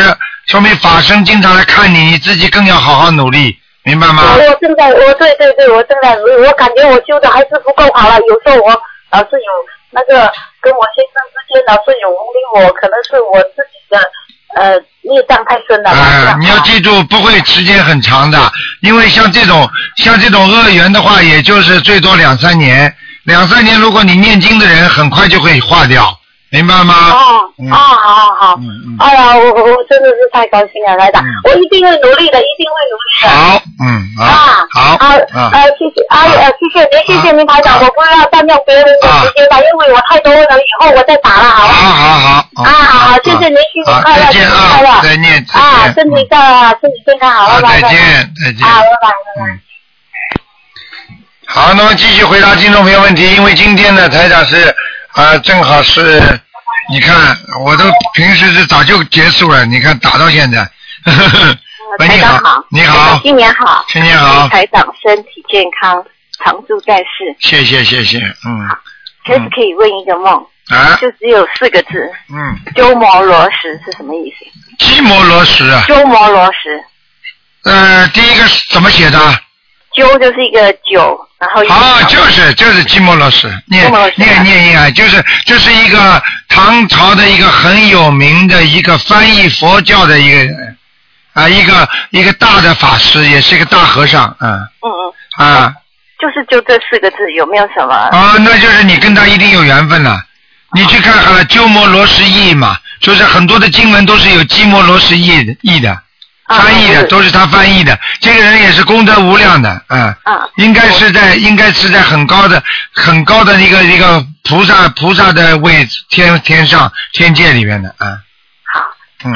说明法身经常来看你，你自己更要好好努力，明白吗？我正在，我对对对，我正在努力，我感觉我修的还是不够好了。有时候我老是有那个跟我先生之间老是有无理，我可能是我自己的呃孽障太深了。啊，你要记住，不会时间很长的，因为像这种像这种恶缘的话，也就是最多两三年，两三年，如果你念经的人，很快就会化掉，明白吗？哦，嗯。啊，好好。好，哎呀，我我我真的是太高兴了，台长，我一定会努力的，一定会努力的。好，嗯，啊，好，啊，啊呃，谢谢，啊，呃，谢谢您，谢谢您，台长，我不要占用别人的时间了，因为我太多了，以后我再打了，好吧？好好好，啊，好好，谢谢您，新年快乐，再见新年快乐。啊，，再见，啊，身体健康，身体健康，好，好，拜拜，再见，再见。好，拜拜，拜拜。好，那么继续回答听众朋友问题，因为今天呢，台长是啊、正好是，你看，我都平时是早就结束了，你看打到现在。喂，你好，你好，新年好，新年好。祝台长身体健康，常驻在世。谢谢谢谢，嗯。可是可以问一个梦，啊？就只有四个字，嗯，鸠摩罗什是什么意思？鸠摩罗什啊，鸠摩罗什，呃，第一个是怎么写的？鸠就是一个九，然后一个啊，就是就是寂摩老师，念念念念啊，就是这是一个唐朝的一个很有名的一个翻译佛教的一个人啊，一个一个大的法师，也是一个大和尚，啊嗯嗯，啊就是就这四个字，有没有什么？啊，那就是你跟他一定有缘分了。你去看看了，鸠摩罗什译嘛，就是很多的经文都是有鸠摩罗什译译的，啊翻译的都是他翻译的。这个人也是功德无量的，嗯，啊，应该是在应该是在很高的很高的一个一个菩萨菩萨的位置天天上天界里面的啊。好，嗯，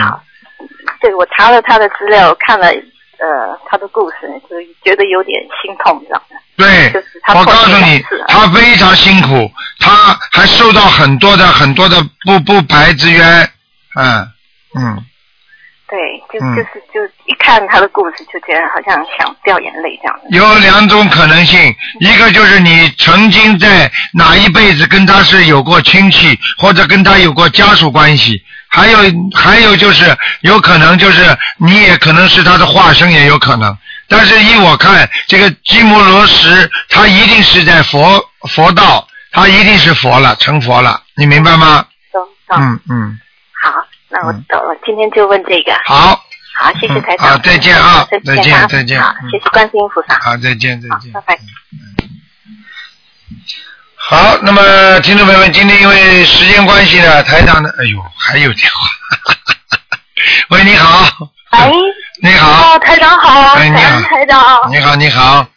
对我查了他的资料，看了呃他的故事，就觉得有点心痛，这样的。对就是，他我告诉你他非常辛苦，他还受到很多的很多的不不白之冤，嗯嗯，对，就嗯就是就一看他的故事，就觉得好像想掉眼泪这样的。有两种可能性，一个就是你曾经在哪一辈子跟他是有过亲戚，或者跟他有过家属关系，还有还有就是有可能就是你也可能是他的化身，也有可能。但是依我看，这个基摩罗什他一定是在佛佛道，他一定是佛了，成佛了，你明白吗？嗯嗯，好，那我懂了，今天就问这个。好，好，谢谢台长。好再见啊再见再见好，谢谢观世音菩萨。好，再见再见。拜拜。好，那么听众朋友们，今天因为时间关系呢，台长呢，哎呦，还有电话。(laughs) 喂，你好。哎。(laughs) 你好。哦，台长好，哎，你好。台长。你好，你好。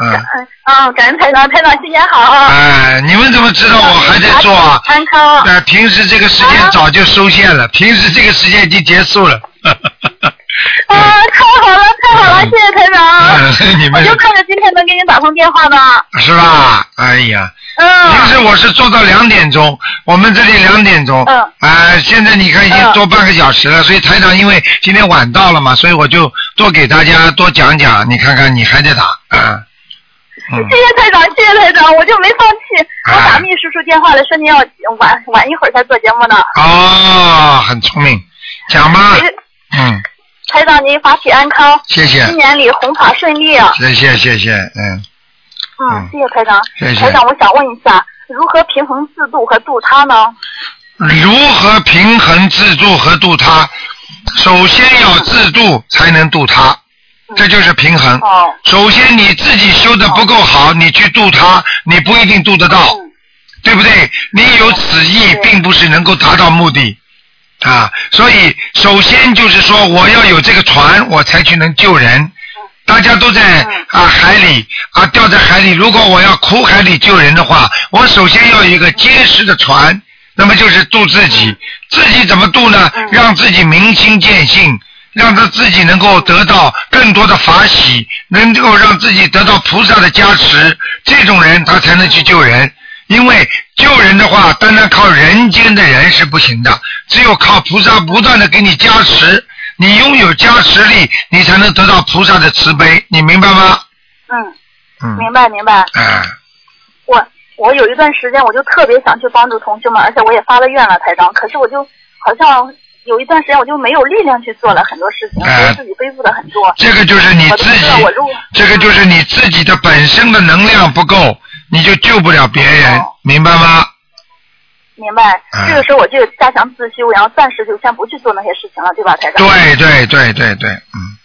嗯。嗯 (laughs) 啊，感恩台长，台长新年好啊！哎，你们怎么知道我还在做啊？参考。呃，平时这个时间早就收线了，平时这个时间已经结束了。(laughs) 啊，太好了，太好了，谢谢台长。嗯你们我就看着今天能给你打通电话呢。是吧？哎呀。嗯。平时我是做到两点钟，我们这里两点钟。嗯。啊、现在你看已经做半个小时了，所以台长因为今天晚到了嘛，所以我就多给大家多讲讲。你看看，你还在打啊？嗯谢谢台长，谢谢台长，我就没放弃。我打秘书处电话了，说您要晚晚一会儿才做节目呢。哦，很聪明，讲吧。嗯，台长您法体安康，谢谢新年里红法顺利啊。谢谢谢谢，嗯，嗯，谢谢台长。谢谢台长，我想问一下，如何平衡自度和度他呢？如何平衡自度和度他？首先要自度，才能度他，这就是平衡。哦。首先你自己修的不够好，你去度他，你不一定度得到，对不对？你有此意，并不是能够达到目的啊。所以首先就是说，我要有这个船，我才去能救人。大家都在啊海里啊掉在海里，如果我要苦海里救人的话，我首先要有一个结实的船，那么就是渡自己。自己怎么渡呢？让自己明心见性，让他自己能够得到更多的法喜，能够让自己得到菩萨的加持，这种人他才能去救人。因为救人的话，单单靠人间的人是不行的，只有靠菩萨不断的给你加持，你拥有加持力，你才能得到菩萨的慈悲，你明白吗？嗯，嗯，明白明白。哎，我我有一段时间我就特别想去帮助同学们，而且我也发了愿了，台长。可是我就好像有一段时间我就没有力量去做了很多事情，哎觉得自己背负的很多。这个就是你自己这个就是你自己的本身的能量不够，你就救不了别人，哦明白吗？明白，哎这个时候我就加强自修，然后暂时就先不去做那些事情了，对吧，台长？对对对对对，嗯，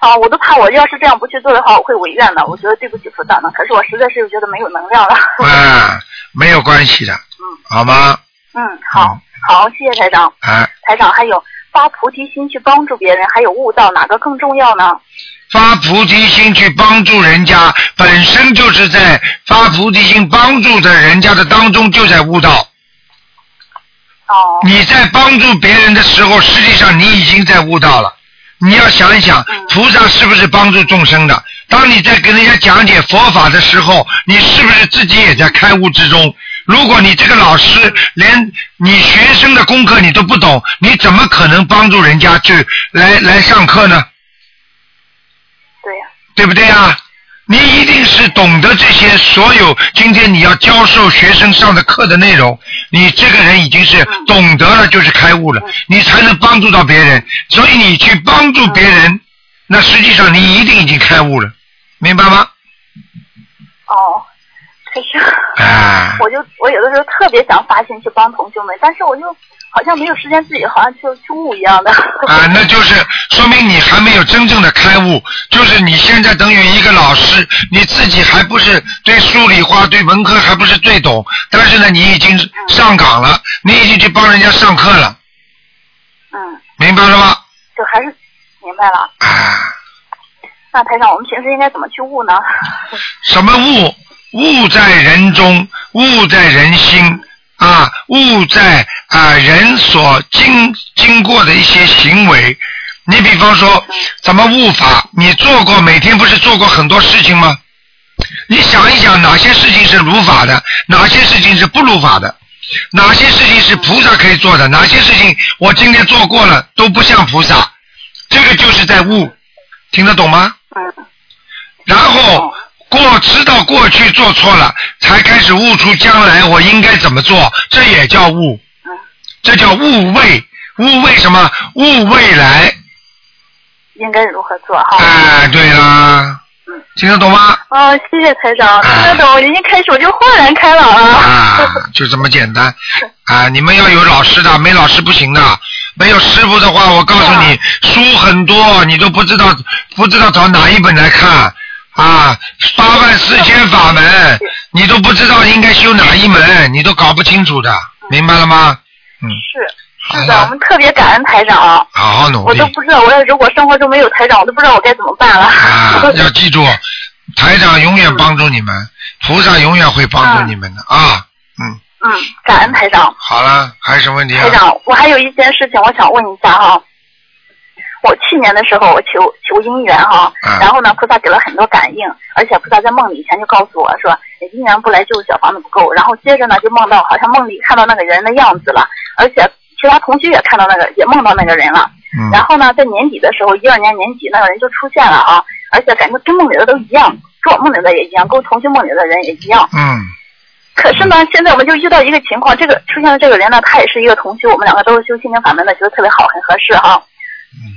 啊，我都怕我要是这样不去做的话，我会违愿的。我觉得对不起菩萨呢，可是我实在是觉得没有能量了。啊，没有关系的，嗯好吗？嗯，好，好，谢谢台长。啊，台长，还有发菩提心去帮助别人，还有悟道，哪个更重要呢？发菩提心去帮助人家，本身就是在发菩提心帮助的人家的当中，就在悟道。哦。你在帮助别人的时候，实际上你已经在悟道了。你要想一想，菩萨是不是帮助众生的？当你在跟人家讲解佛法的时候，你是不是自己也在开悟之中？如果你这个老师连你学生的功课你都不懂，你怎么可能帮助人家去来来上课呢？对呀、对不对啊？你一定是懂得这些所有今天你要教授学生上的课的内容，你这个人已经是懂得了，就是开悟了，你才能帮助到别人。所以你去帮助别人，那实际上你一定已经开悟了，明白吗？哦，可是啊，(laughs) 我就我有的时候特别想发心去帮同学们，但是我就好像没有时间自己好像去去悟一样的。(laughs) 啊，那就是说明你还没有真正的开悟，就是你现在等于一个老师，你自己还不是对数理化、对文科还不是最懂，但是呢，你已经上岗了，你已经去帮人家上课了，嗯，明白了吗？就还是明白了。啊那台长，我们平时应该怎么去悟呢？什么悟？悟在人中，悟在人心啊，悟在啊人所经经过的一些行为。你比方说，怎么悟法？你做过，每天不是做过很多事情吗？你想一想，哪些事情是如法的，哪些事情是不如法的，哪些事情是菩萨可以做的，哪些事情我今天做过了都不像菩萨，这个就是在悟，听得懂吗？嗯。然后过知道过去做错了，才开始悟出将来我应该怎么做，这也叫悟，这叫悟未。悟为什么？悟未来。应该如何做哈？哎，对啦，听得懂吗？哦，谢谢台长，听得懂。一开始我就豁然开朗了。啊，就这么简单啊！你们要有老师的，没老师不行的。没有师傅的话，我告诉你，书很多，你都不知道不知道找哪一本来看啊！八万四千法门，(laughs) 你都不知道应该修哪一门，你都搞不清楚的，明白了吗？嗯，是是的，我们特别感恩台长。好好努力我都不知道，我要如果生活中没有台长，我都不知道我该怎么办了。啊！要记住，台长永远帮助你们，菩萨永远会帮助你们的啊！嗯，嗯，感恩台长。好了，还有什么问题啊？台长，我还有一件事情我想问一下哈。我去年的时候，我求求姻缘哈，嗯然后呢，菩萨给了很多感应，而且菩萨在梦里以前就告诉我说，姻缘不来就是小房子不够，然后接着呢就梦到好像梦里看到那个人的样子了，而且其他同学也看到那个，也梦到那个人了。嗯然后呢，在年底的时候，一二年年底那个人就出现了啊，而且感觉跟梦里的都一样，跟我梦里的也一样，跟我同学梦里的人也一样。嗯可是呢，现在我们就遇到一个情况，这个出现的这个人呢，他也是一个同修，我们两个都是修心灵法门的，觉得特别好，很合适哈。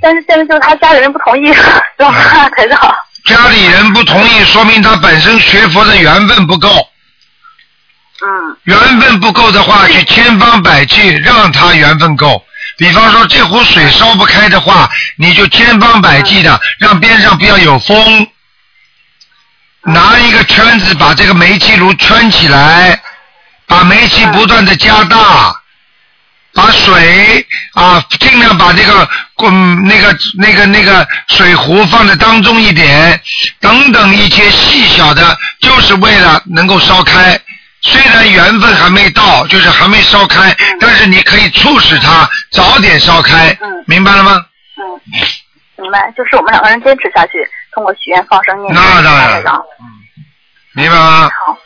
但是现在就是他家里人不同意，怎么办，(laughs) 台长？家里人不同意，说明他本身学佛的缘分不够。嗯。缘分不够的话，去千方百计让他缘分够。比方说这壶水烧不开的话，你就千方百计的让边上不要有风，拿一个圈子把这个煤气炉圈起来，把煤气不断的加大，把水啊尽量把这个滚那个那个那个水壶放在当中一点，等等一些细小的，就是为了能够烧开。虽然缘分还没到，就是还没烧开，但是你可以促使它早点烧开，嗯明白了吗？嗯，明白，就是我们两个人坚持下去，通过许愿放生念经。那当然了。嗯，明白吗？好，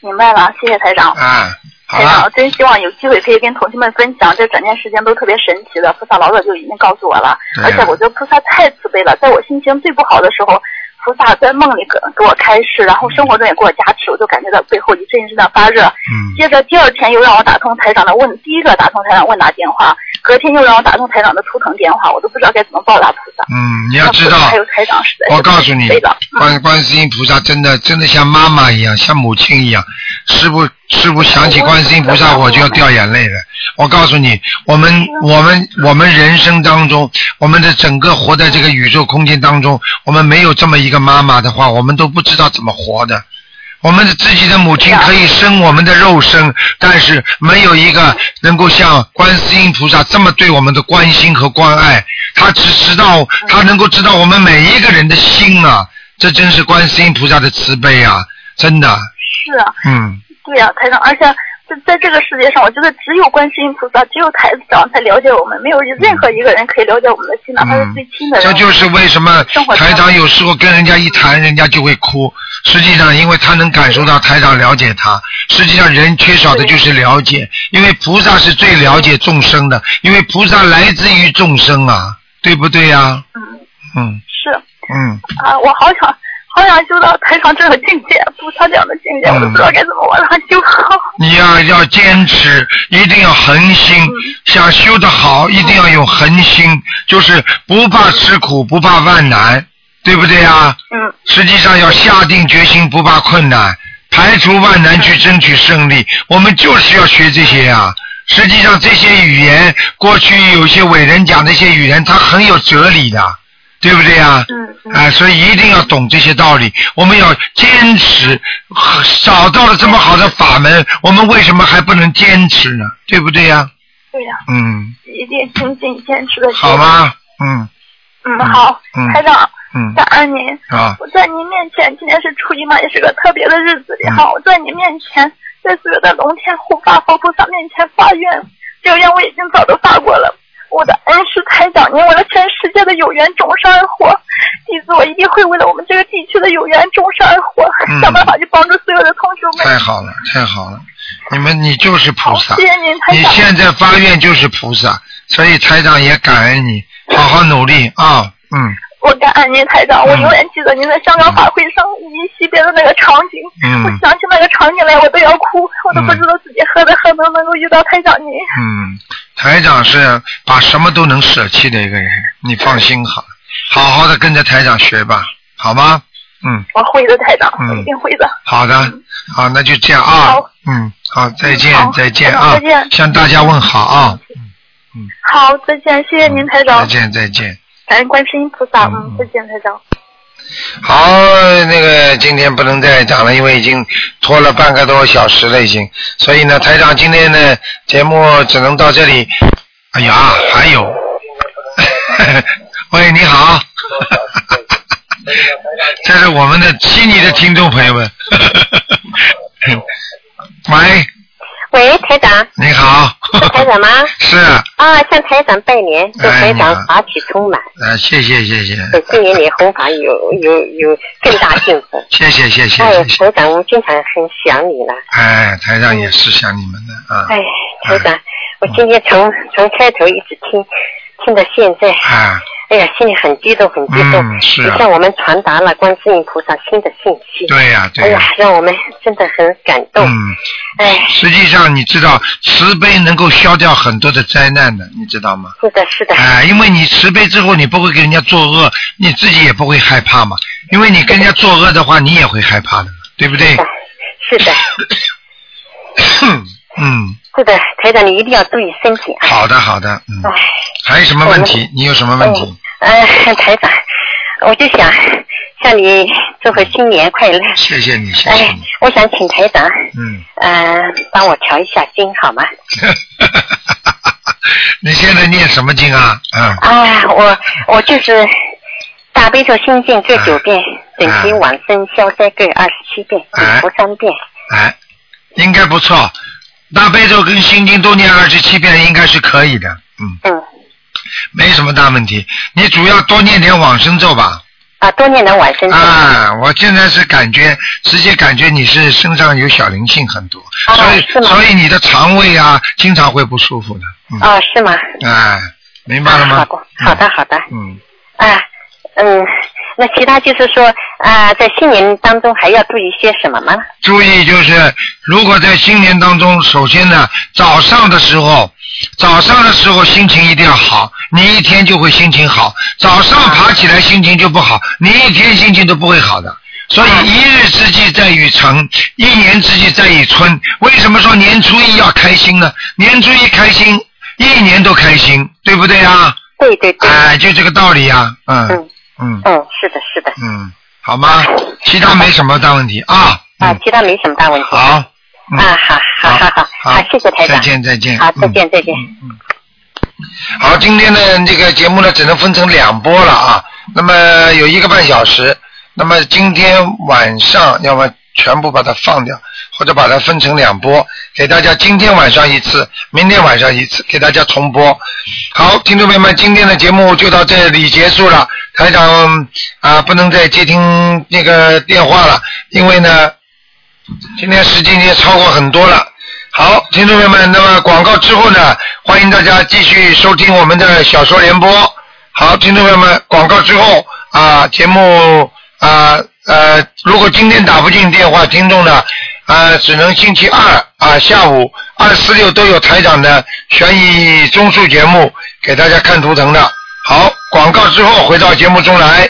明白了，谢谢台长。啊，好台长，我，真希望有机会可以跟同学们分享，这整件事情都特别神奇的，菩萨老早就已经告诉我了，对而且我觉得菩萨太慈悲了，在我心情最不好的时候，菩萨在梦里给给我开示，然后生活中也给我加持，我就感觉到背后一阵一阵的发热。嗯接着第二天又让我打通台长的问，第一个打通台长问答电话，隔天又让我打通台长的图腾电话，我都不知道该怎么报答菩萨。嗯，你要知道，还有台长是我告诉你观观世音菩萨真的真的像妈妈一样，像母亲一样。师傅师傅想起观世音菩萨，我就要掉眼泪了。我告诉你，我们我们我们人生当中，我们的整个活在这个宇宙空间当中，我们没有这么一个妈妈的话，我们都不知道怎么活的。我们的自己的母亲可以生我们的肉身，但是没有一个能够像观世音菩萨这么对我们的关心和关爱。他只知道，他能够知道我们每一个人的心啊，这真是观世音菩萨的慈悲啊，真的。是啊，嗯，对呀、台长，而且在在这个世界上，我觉得只有观世音菩萨，只有台长才了解我们，没有任何一个人可以了解我们的心，哪怕是最亲的人。嗯这就是为什么台长有时候跟人家一谈，人家就会哭。实际上，因为他能感受到台长了解他。实际上，人缺少的就是了解，因为菩萨是最了解众生的，因为菩萨来自于众生啊，对不对呀、嗯嗯是嗯啊，我好想好想修到台上这个境界，菩萨这样的境界，我都不知道该怎么往上修好。你要要坚持，一定要恒心。想修得好，一定要有恒心，就是不怕吃苦，不怕万难，对不对呀？嗯。实际上要下定决心，不怕困难，排除万难去争取胜利。我们就是要学这些呀。实际上这些语言，过去有些伟人讲这些语言，他很有哲理的，对不对呀？嗯。啊，所以一定要懂这些道理。我们要坚持，找到了这么好的法门，我们为什么还不能坚持呢？对不对呀？对呀、嗯，一定紧紧坚持的。好吗？嗯嗯，好，嗯台长，嗯感恩您。啊我在您面前，今天是初一嘛，也是个特别的日子里嗯哈。我在您面前，在所有的龙天护法佛菩萨面前发愿，这个愿我已经早都发过了。我的恩师台长，您为了全世界的有缘众生而活，弟子我一定会为了我们这个地区的有缘众生而活，嗯 (laughs) 想办法去帮助所有的同学们。太好了，太好了！你们，你就是菩萨，谢谢您台长你现在发愿就是菩萨，所以台长也感恩你，好好努力啊！嗯我感恩您台长，我永远记得您在香港法会上您惜别的那个场景。嗯我想起那个场景来，我都要哭，我都不知道自己何德何能能够遇到台长您。嗯，台长是把什么都能舍弃的一个人，你放心好，好好的跟着台长学吧，好吗？嗯，我会的，台长，嗯我一定会的。好的，好，那就这样啊。嗯，好，再见，再见啊再见，向大家问好啊，嗯好，再见，谢谢您台长再，见，再见。感恩观世音菩萨，嗯，再见，台长。好，那个今天不能再讲了，因为已经拖了半个多小时了，已经。所以呢，台长今天的节目只能到这里。哎呀，还有，(laughs) 喂，你好，(laughs) 这是我们的悉尼的听众朋友们。(laughs) 喂，喂，台长，你好，是台长吗？(laughs) 是。啊，向台长拜年，祝台长法体充满，啊，谢谢谢谢，给今年你弘法有有有更大幸福。(laughs) 谢谢谢谢哎，台长，我们经常很想你了。哎，台长也是想你们的啊，哎，台长，我今天从从开头一直听，听到现在，啊，哎呀，心里很激动，很激动。嗯是啊向我们传达了观世音菩萨新的信息。对呀对呀哎呀，让我们真的很感动。嗯。哎，实际上，你知道慈悲能够消掉很多的灾难的，你知道吗？是的，是的。哎，因为你慈悲之后，你不会给人家作恶，你自己也不会害怕嘛。因为你跟人家作恶的话，你也会害怕的，对不对？是的，(laughs) 嗯，是的，台长，你一定要注意身体啊。好的，好的，嗯。哎，还有什么问题？你有什么问题？呃，台长，我就想向你祝贺新年快乐。谢谢你，谢谢哎你。，我想请台长，嗯，呃，帮我调一下经好吗？(laughs) 你现在念什么经啊？嗯，啊，我我就是大悲咒心经各九遍，准提往生消灾各二十七遍，礼佛三遍。哎，应该不错。大悲咒跟心经都念二十七遍，应该是可以的。嗯。嗯。没什么大问题，你主要多念点往生咒吧。啊，多念点往生咒。啊，我现在是感觉，直接感觉你是身上有小灵性很多，啊所以所以你的肠胃啊，经常会不舒服的。嗯。哦，是吗？哎，明白了吗？好的，好的，好的。嗯。啊，嗯，那其他就是说啊、在新年当中还要注意些什么吗？注意就是，如果在新年当中，首先呢，早上的时候，早上的时候心情一定要好，你一天就会心情好。早上爬起来心情就不好，你一天心情都不会好的。所以一日之计在于晨，一年之计在于春。为什么说年初一要开心呢？年初一开心，一年都开心，对不对啊？对对对。哎，就这个道理呀、嗯嗯嗯嗯，是的，是的。嗯，好吗？其他没什么大问题啊。啊，其他没什么大问题。好。嗯啊，好，好，好，好，好，谢谢台长。再见再见好，再见，再见。好，今天的这个节目呢，只能分成两波了啊。那么有一个半小时，那么今天晚上要么全部把它放掉，或者把它分成两波，给大家今天晚上一次，明天晚上一次，给大家重播。好，听众朋友们，今天的节目就到这里结束了。台长啊，不能再接听那个电话了，因为呢，今天时间已经超过很多了。好，听众朋友们，那么广告之后呢，欢迎大家继续收听我们的小说联播。好，听众朋友们，广告之后啊，节目啊呃，如果今天打不进电话，听众呢呃，只能星期二啊下午二四六都有台长的悬疑综述节目给大家看图腾的。好，广告之后回到节目中来。